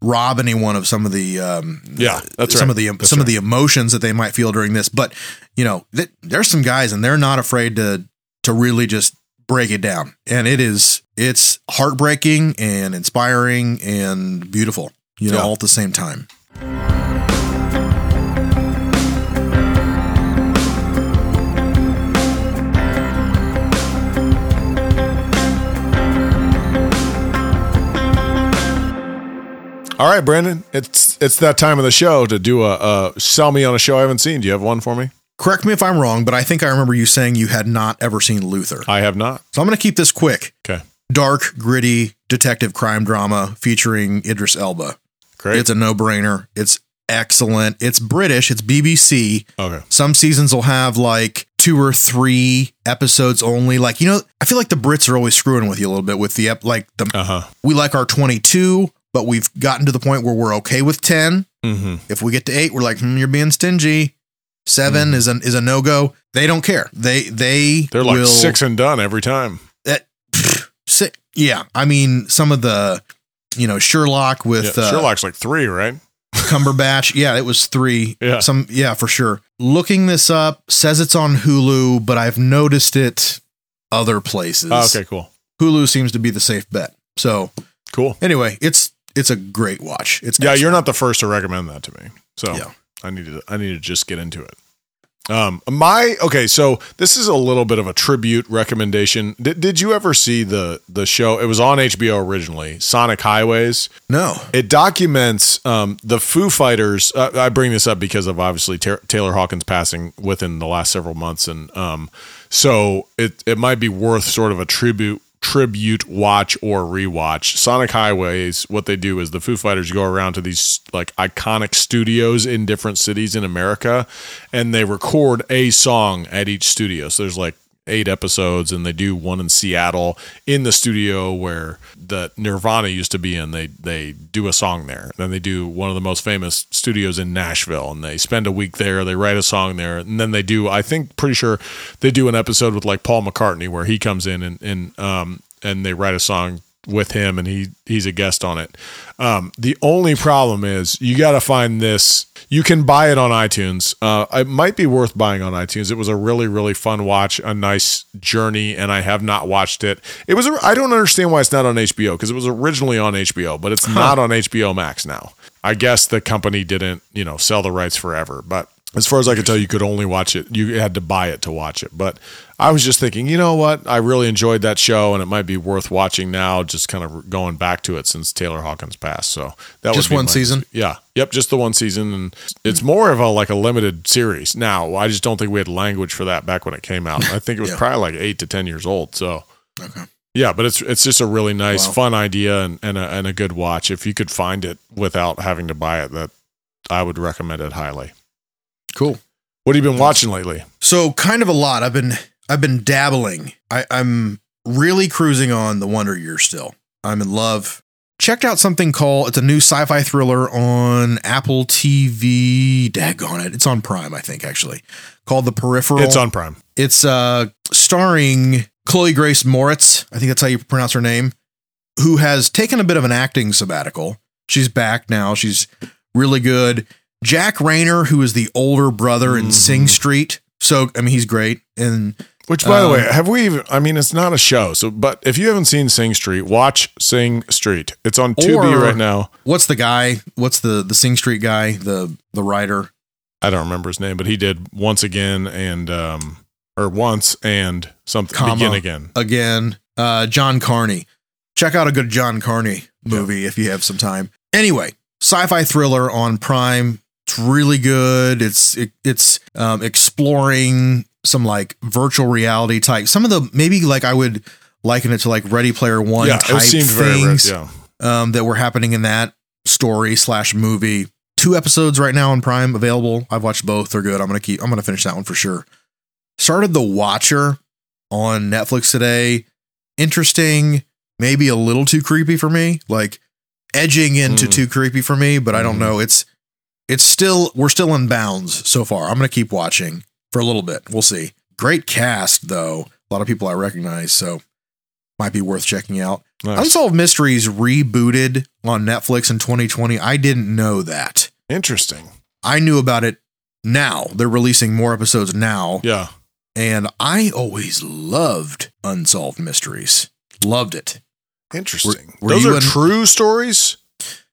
Speaker 2: rob anyone of some of the um,
Speaker 1: yeah, that's
Speaker 2: some
Speaker 1: right.
Speaker 2: of the
Speaker 1: That's
Speaker 2: some of the emotions that they might feel during this. But you know, th- there's some guys, and they're not afraid to to really just break it down. And it is it's heartbreaking and inspiring and beautiful. You know,
Speaker 1: Yeah.
Speaker 2: all at the same time.
Speaker 1: All right, Brandon, it's it's that time of the show to do a, a sell me on a show I haven't seen. Do you have one for me?
Speaker 2: Correct me if I'm wrong, but I think I remember you saying you had not ever seen Luther.
Speaker 1: I have not.
Speaker 2: So I'm going to keep this quick.
Speaker 1: Okay,
Speaker 2: Dark, gritty detective crime drama featuring Idris Elba.
Speaker 1: great.
Speaker 2: It's a no-brainer. It's excellent. It's British. It's BBC.
Speaker 1: okay,
Speaker 2: Some seasons will have like two or three episodes only. Like, you know, I feel like the Brits are always screwing with you a little bit with the ep- like the
Speaker 1: uh huh.
Speaker 2: we like our 22, but we've gotten to the point where we're okay with 10.
Speaker 1: Mm-hmm.
Speaker 2: If we get to 8, we're like, hmm, you're being stingy. 7
Speaker 1: Mhm.
Speaker 2: is an is a no-go. They don't care. They they
Speaker 1: They're like
Speaker 2: will,
Speaker 1: six and done every time.
Speaker 2: that si- yeah, I mean some of the you know Sherlock with
Speaker 1: yeah,
Speaker 2: uh,
Speaker 1: Sherlock's like three, right?
Speaker 2: Cumberbatch. Yeah, it was three.
Speaker 1: Yeah.
Speaker 2: Some yeah, for sure. Looking this up says it's on Hulu, but I've noticed it other places.
Speaker 1: Oh, okay, cool,
Speaker 2: Hulu seems to be the safe bet. So
Speaker 1: cool.
Speaker 2: anyway, it's it's a great watch. It's
Speaker 1: Yeah, you're not the first to recommend that to me. So
Speaker 2: Yeah.
Speaker 1: I need to I need to just get into it. Um my okay, so this is a little bit of a tribute recommendation. Did, did you ever see the the show? It was on HBO originally, Sonic Highways.
Speaker 2: no.
Speaker 1: It documents um, the Foo Fighters. Uh, I bring this up because of obviously Ta- Taylor Hawkins passing within the last several months, and um, so it it might be worth sort of a tribute tribute watch or rewatch. Sonic Highways. What they do is the Foo Fighters go around to these like iconic studios in different cities in America, and they record a song at each studio. So there's like eight episodes and they do one in Seattle in the studio where the Nirvana used to be in they they do a song there. Then they do one of the most famous studios in Nashville and they spend a week there they write a song there and then they do I think pretty sure they do an episode with like Paul McCartney where he comes in and and um and they write a song with him and he he's a guest on it. Um, the only problem is you got to find this. You can buy it on iTunes. Uh, it might be worth buying on iTunes. It was a really really fun watch, a nice journey, and I have not watched it. It was. A, I don't understand why it's not on HBO because it was originally on HBO, but it's not on HBO Max now. I guess the company didn't you know sell the rights forever, but. As far as I could tell, you could only watch it. You had to buy it to watch it. But I was just thinking, you know what? I really enjoyed that show, and it might be worth watching now. Just kind of going back to it since Taylor Hawkins passed. So that was Just
Speaker 2: one season?
Speaker 1: Yeah, yep, just the one season, and it's more of a like a limited series now. I just don't think we had language for that back when it came out. I think it was
Speaker 2: Yeah.
Speaker 1: probably like eight to ten years old. So
Speaker 2: Okay.
Speaker 1: yeah, but it's it's just a really nice,
Speaker 2: Wow.
Speaker 1: fun idea and and a, and a good watch. If you could find it without having to buy it, that I would recommend it highly.
Speaker 2: Cool.
Speaker 1: What have you been watching lately?
Speaker 2: So kind of a lot. I've been I've been dabbling. I, I'm really cruising on the Wonder Years still. I'm in love. Checked out something called it's a new sci-fi thriller on Apple TV. Daggone it. It's on Prime, I think, actually. Called The Peripheral.
Speaker 1: It's on Prime.
Speaker 2: It's uh starring Chloe Grace Moretz. I think that's how you pronounce her name, who has taken a bit of an acting sabbatical. She's back now. She's really good. Jack Reynor, who is the older brother in
Speaker 1: Mhm.
Speaker 2: Sing Street. So I mean, he's great. And
Speaker 1: Which, by the
Speaker 2: Um,
Speaker 1: way, have we even? I mean, it's not a show. So, but if you haven't seen Sing Street, watch Sing Street. It's on Tubi right now.
Speaker 2: what's the guy? What's the the Sing Street guy? The the writer.
Speaker 1: I don't remember his name, but he did once again and um or once and something
Speaker 2: Comma.
Speaker 1: begin again.
Speaker 2: again. Uh, John Carney. Check out a good John Carney movie if you have some time. Anyway, sci-fi thriller on Prime. It's really good. It's it, it's um, exploring some like virtual reality type. Some of the maybe like I would liken it to like Ready Player One
Speaker 1: yeah,
Speaker 2: type
Speaker 1: it seemed very
Speaker 2: things
Speaker 1: yeah.
Speaker 2: um, that were happening in that story slash movie. Two episodes right now on Prime available. I've watched both. They're good. I'm gonna keep. I'm gonna finish that one for sure. Started The Watcher on Netflix today. Interesting. maybe a little too creepy for me, like edging into
Speaker 1: Hmm.
Speaker 2: too creepy for me, but I don't
Speaker 1: Mhm.
Speaker 2: know. It's it's still we're still in bounds so far. I'm gonna keep watching for a little bit. We'll see. Great cast though. A lot of people I recognize, so might be worth checking out.
Speaker 1: Nice.
Speaker 2: Unsolved Mysteries rebooted on Netflix in 2020. I didn't know that.
Speaker 1: Interesting.
Speaker 2: I knew about it now. They're releasing more episodes now.
Speaker 1: Yeah.
Speaker 2: And I always loved Unsolved Mysteries. Loved it.
Speaker 1: Interesting.
Speaker 2: Were- were
Speaker 1: Those are true stories.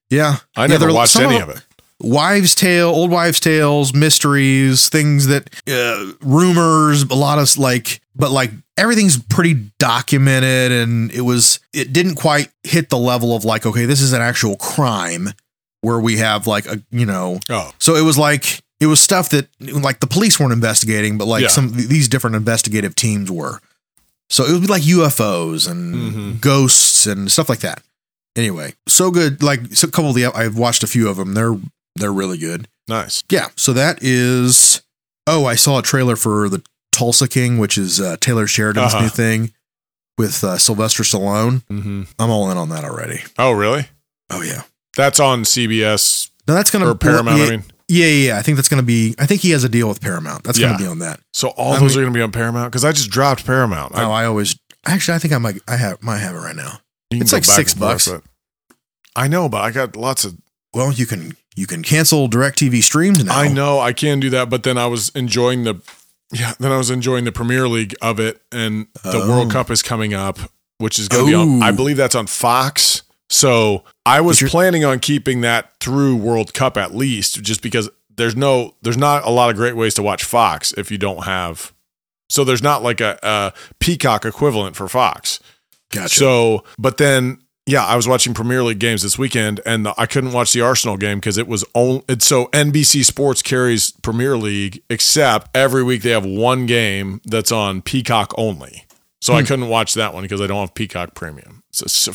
Speaker 2: Yeah.
Speaker 1: I never watched any
Speaker 2: of-
Speaker 1: of it.
Speaker 2: Wives' tale, old wives' tales, mysteries, things that uh, rumors, a lot of like, but like everything's pretty documented, and it was it didn't quite hit the level of like, okay, this is an actual crime where we have like a you know,
Speaker 1: Oh,
Speaker 2: so it was like it was stuff that like the police weren't investigating, but like
Speaker 1: Yeah.
Speaker 2: some these different investigative teams were. So it would be like UFOs and
Speaker 1: Mhm.
Speaker 2: ghosts and stuff like that. Anyway, so good. Like so a couple of the I've watched a few of them. They're they're really good.
Speaker 1: nice.
Speaker 2: Yeah. So that is. Oh, I saw a trailer for the Tulsa King, which is uh, Taylor Sheridan's
Speaker 1: Uh-huh.
Speaker 2: new thing with uh, Sylvester Stallone.
Speaker 1: hmm
Speaker 2: I'm all in on that already.
Speaker 1: Oh, really?
Speaker 2: Oh yeah.
Speaker 1: That's on CBS
Speaker 2: No, that's gonna
Speaker 1: or Paramount.
Speaker 2: Yeah,
Speaker 1: I mean,
Speaker 2: yeah, yeah, yeah. I think that's gonna be. I think he has a deal with Paramount. That's
Speaker 1: Yeah.
Speaker 2: gonna be on that.
Speaker 1: so all
Speaker 2: I
Speaker 1: those are going to be on Paramount because I just dropped Paramount. I,
Speaker 2: oh, I always actually I think I might I have might have it right now. it's like six
Speaker 1: forth,
Speaker 2: bucks.
Speaker 1: but- I know, but I got lots of.
Speaker 2: Well, you can you can cancel DirecTV streams now.
Speaker 1: I know I can do that, but then I was enjoying the. Yeah, then I was enjoying the Premier League of it, and the
Speaker 2: Oh.
Speaker 1: World Cup is coming up, which is going to be on.
Speaker 2: Oh.
Speaker 1: I believe that's on Fox. So I was planning on keeping that through World Cup at least, just because there's no, there's not a lot of great ways to watch Fox if you don't have. So there's not like a, a Peacock equivalent for Fox.
Speaker 2: Gotcha.
Speaker 1: So, but then, yeah, I was watching Premier League games this weekend, and I couldn't watch the Arsenal game because it was only. It's so NBC Sports carries Premier League, except every week they have one game that's on Peacock only. So I
Speaker 2: Hmm.
Speaker 1: couldn't watch that one because I don't have Peacock Premium. So, so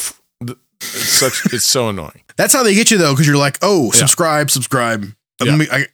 Speaker 1: it's such it's so annoying.
Speaker 2: that's how they get you though, because you're like, oh,
Speaker 1: Yeah.
Speaker 2: subscribe, subscribe.
Speaker 1: Yeah.
Speaker 2: Let me I,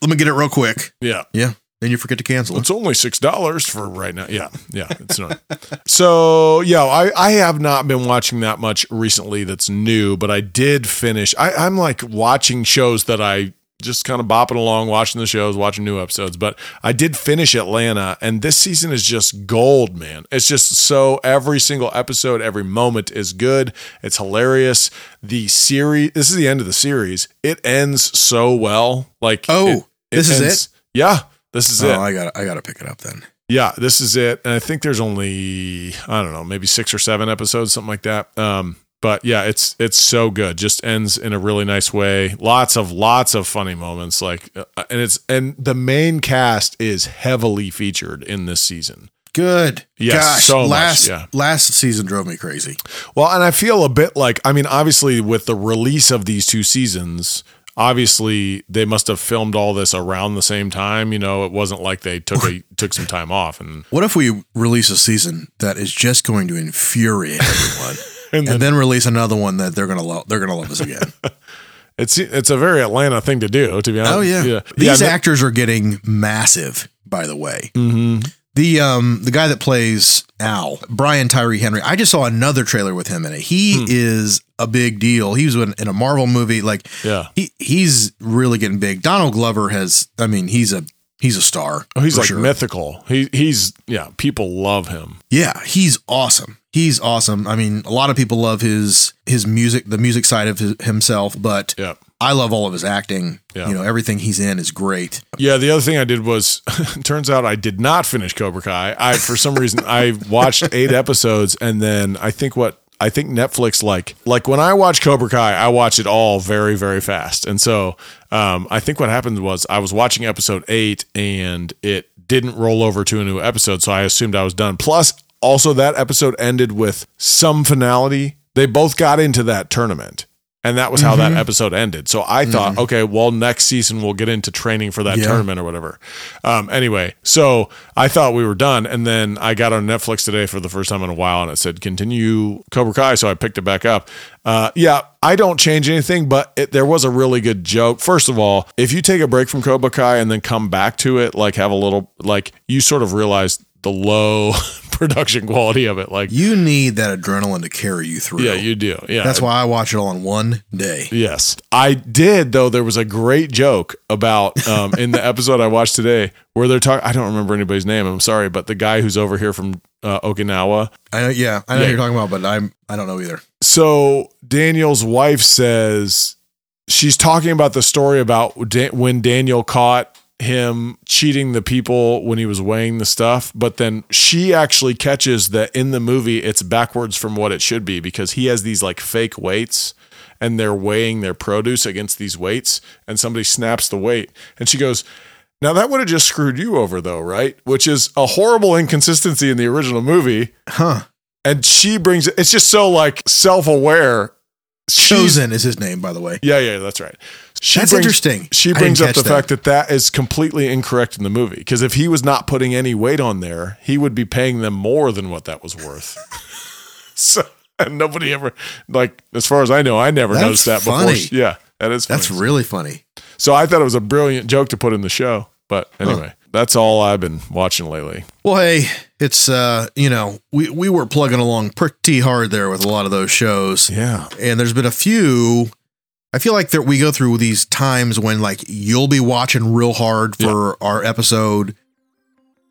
Speaker 2: let me get it real quick.
Speaker 1: Yeah,
Speaker 2: Yeah. Then you forget to cancel it.
Speaker 1: it's only six dollars for right now. Yeah, yeah, it's not. so yeah, I I have not been watching that much recently. That's new, but I did finish. I, I'm like watching shows that I just kind of bopping along, watching the shows, watching new episodes. But I did finish Atlanta, and this season is just gold, man. It's just so every single episode, every moment is good. It's hilarious. The series. This is the end of the series. It ends so well. Like
Speaker 2: Oh,
Speaker 1: it-
Speaker 2: this is
Speaker 1: it? Yeah, this is
Speaker 2: oh,
Speaker 1: it.
Speaker 2: I got I got to pick it up then.
Speaker 1: Yeah, this is it. And I think there's only I don't know, maybe 6 or 7 episodes something like that. Um but yeah, it's it's so good. Just ends in a really nice way. Lots of lots of funny moments like uh, and it's and the main cast is heavily featured in this season.
Speaker 2: Good.
Speaker 1: Yes,
Speaker 2: Gosh,
Speaker 1: so much,
Speaker 2: last
Speaker 1: yeah.
Speaker 2: last season drove me crazy.
Speaker 1: Well, and I feel a bit like I mean, obviously with the release of these two seasons, obviously they must have filmed all this around the same time, you know, it wasn't like they took a took some time off and
Speaker 2: What if we release a season that is just going to infuriate everyone,
Speaker 1: and
Speaker 2: and then release another one that they're gonna love? They're gonna love us again.
Speaker 1: It's it's a very Atlanta thing to do, to be honest.
Speaker 2: oh yeah,
Speaker 1: yeah.
Speaker 2: these
Speaker 1: yeah,
Speaker 2: actors are getting massive. By the way,
Speaker 1: hmm
Speaker 2: the um the guy that plays Al, Brian Tyree Henry. I just saw another trailer with him in it. He
Speaker 1: Hmm.
Speaker 2: is a big deal. He was in, in a Marvel movie. Like
Speaker 1: yeah.
Speaker 2: he he's really getting big. Donald Glover has. I mean, he's a he's a star.
Speaker 1: Oh, he's like
Speaker 2: sure.
Speaker 1: mythical. He he's yeah. People love him.
Speaker 2: Yeah, he's awesome. He's awesome. I mean, a lot of people love his his music, the music side of his, himself, but
Speaker 1: Yeah.
Speaker 2: I love all of his acting.
Speaker 1: Yeah.
Speaker 2: You know, everything he's in is great.
Speaker 1: Yeah, the other thing I did was turns out I did not finish Cobra Kai. I for some reason I watched 8 episodes and then I think what I think Netflix like like when I watch Cobra Kai, I watch it all very very fast. And so um I think what happened was I was watching episode 8 and it didn't roll over to a new episode, so I assumed I was done. Plus also that episode ended with some finality. They both got into that tournament. And that was how that episode ended. So I thought, okay, well, next season we'll get into training for that
Speaker 2: Yeah.
Speaker 1: tournament or whatever. Um, anyway, so I thought we were done. And then I got on Netflix today for the first time in a while and it said continue Cobra Kai. So I picked it back up. Uh, yeah, I don't change anything, but it, there was a really good joke. First of all, if you take a break from Cobra Kai and then come back to it, like have a little, like you sort of realize the low production quality of it. Like,
Speaker 2: You need that adrenaline to carry you through.
Speaker 1: yeah, you do. Yeah,
Speaker 2: That's why I watch it all in one day.
Speaker 1: Yes, I did. Though there was a great joke about um, in the episode I watched today where they're talking. I don't remember anybody's name. I'm sorry, but the guy who's over here from uh, Okinawa.
Speaker 2: I know. Yeah, I know
Speaker 1: Yeah.
Speaker 2: you're talking about, but I'm I don't know either.
Speaker 1: So Daniel's wife says she's talking about the story about da- when Daniel caught him cheating the people when he was weighing the stuff, but then she actually catches that in the movie it's backwards from what it should be because he has these like fake weights and they're weighing their produce against these weights and somebody snaps the weight and she goes now that would have just screwed you over though, right? Which is a horrible inconsistency in the original movie
Speaker 2: Huh?
Speaker 1: and she brings it. It's just so like self aware.
Speaker 2: Chosen is his name, by the way.
Speaker 1: Yeah, yeah, that's right. She
Speaker 2: That's
Speaker 1: brings-
Speaker 2: interesting.
Speaker 1: She brings up the
Speaker 2: that.
Speaker 1: fact that that is completely incorrect in the movie because if he was not putting any weight on there, he would be paying them more than what that was worth. so and nobody ever like, as far as I know, I never
Speaker 2: That's
Speaker 1: noticed that before. Yeah, that is. Funny.
Speaker 2: That's really funny.
Speaker 1: so I thought it was a brilliant joke to put in the show. But anyway, that's all I've been watching lately.
Speaker 2: Well, hey, it's uh, you know, we we were plugging along pretty hard there with a lot of those shows.
Speaker 1: Yeah,
Speaker 2: and there's been a few i feel like that we go through these times when like you'll be watching real hard for our episode.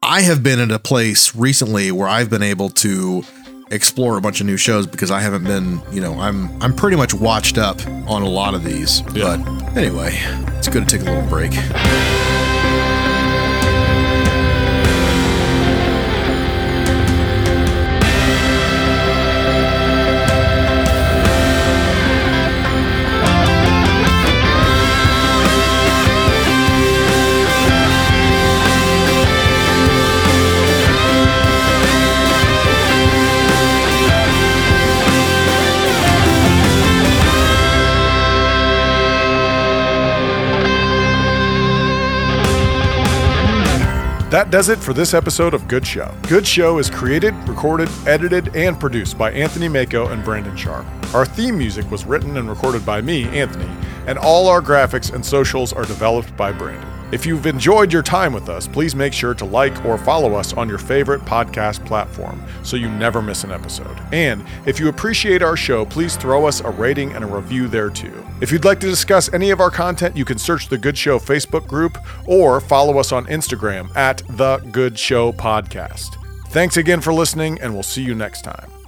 Speaker 2: I have been at a place recently where i've been able to explore a bunch of new shows because i haven't been you know i'm i'm pretty much watched up on a lot of these.
Speaker 1: Yeah.
Speaker 2: but anyway it's good to take a little break
Speaker 1: That does it for this episode of Good Show. Good Show is created, recorded, edited, and produced by Anthony Mako and Brandon Sharp. Our theme music was written and recorded by me, Anthony, and all our graphics and socials are developed by Brandon. If you've enjoyed your time with us, please make sure to like or follow us on your favorite podcast platform so you never miss an episode. And if you appreciate our show, please throw us a rating and a review there too. If you'd like to discuss any of our content, you can search the Good Show Facebook group or follow us on Instagram at The Good Show Podcast. Thanks again for listening, and we'll see you next time.